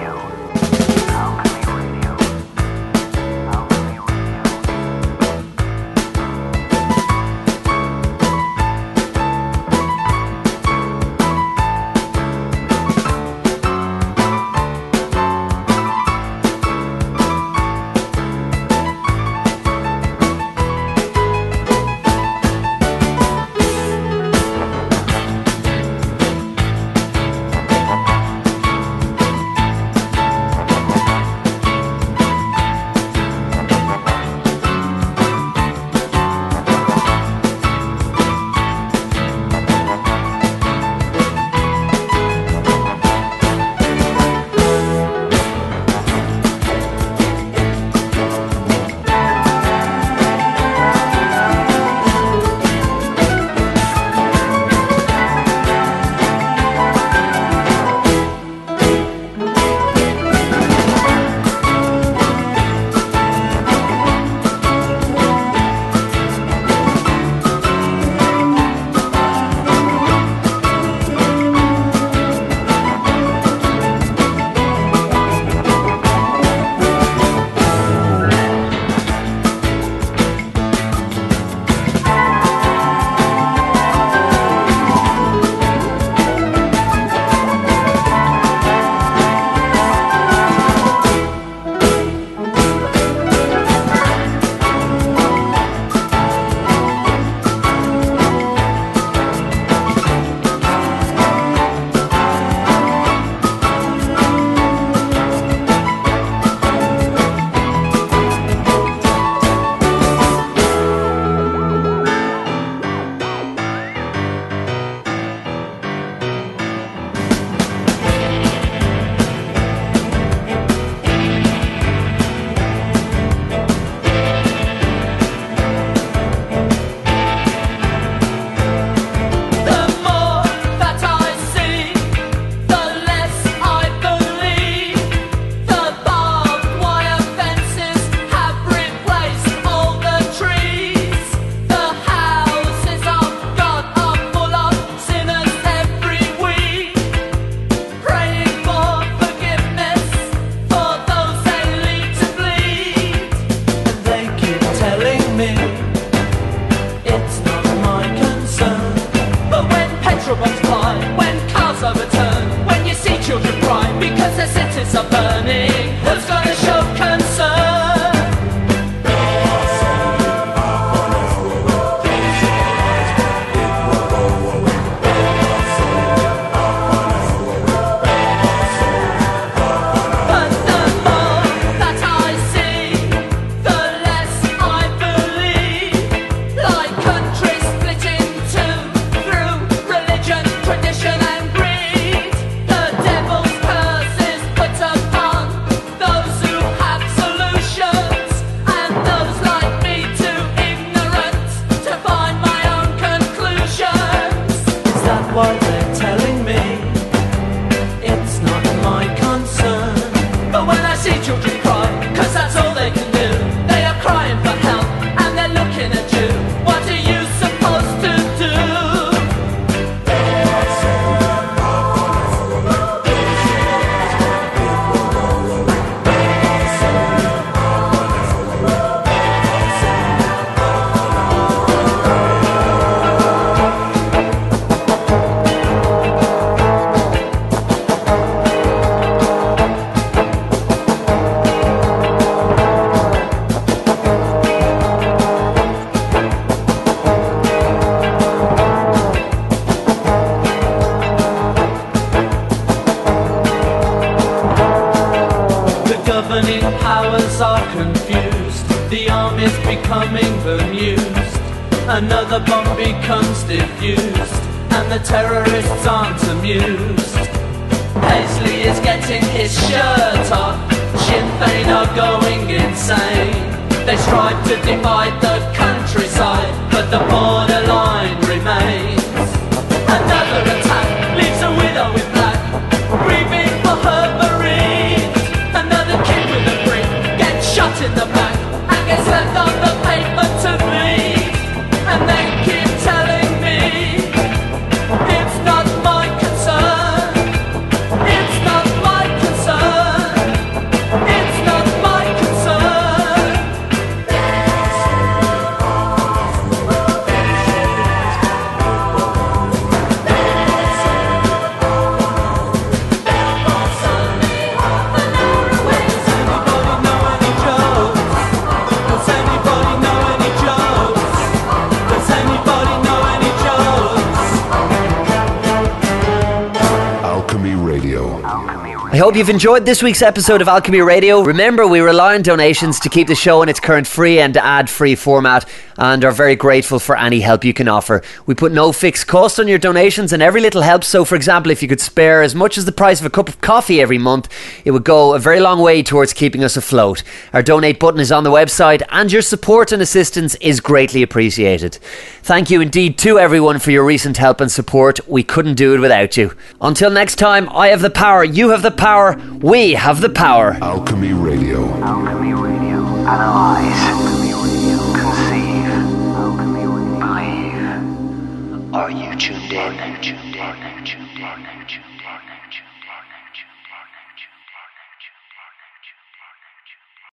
You've enjoyed this week's episode of Alchemy Radio. Remember, we rely on donations to keep the show in its current free and ad free format and are very grateful for any help you can offer. We put no fixed cost on your donations and every little helps. So, for example, if you could spare as much as the price of a cup of coffee every month, it would go a very long way towards keeping us afloat. Our donate button is on the website and your support and assistance is greatly appreciated. Thank you indeed to everyone for your recent help and support. We couldn't do it without you. Until next time, I have the power, you have the power, we have the power. Alchemy Radio. Alchemy Radio. Analyze.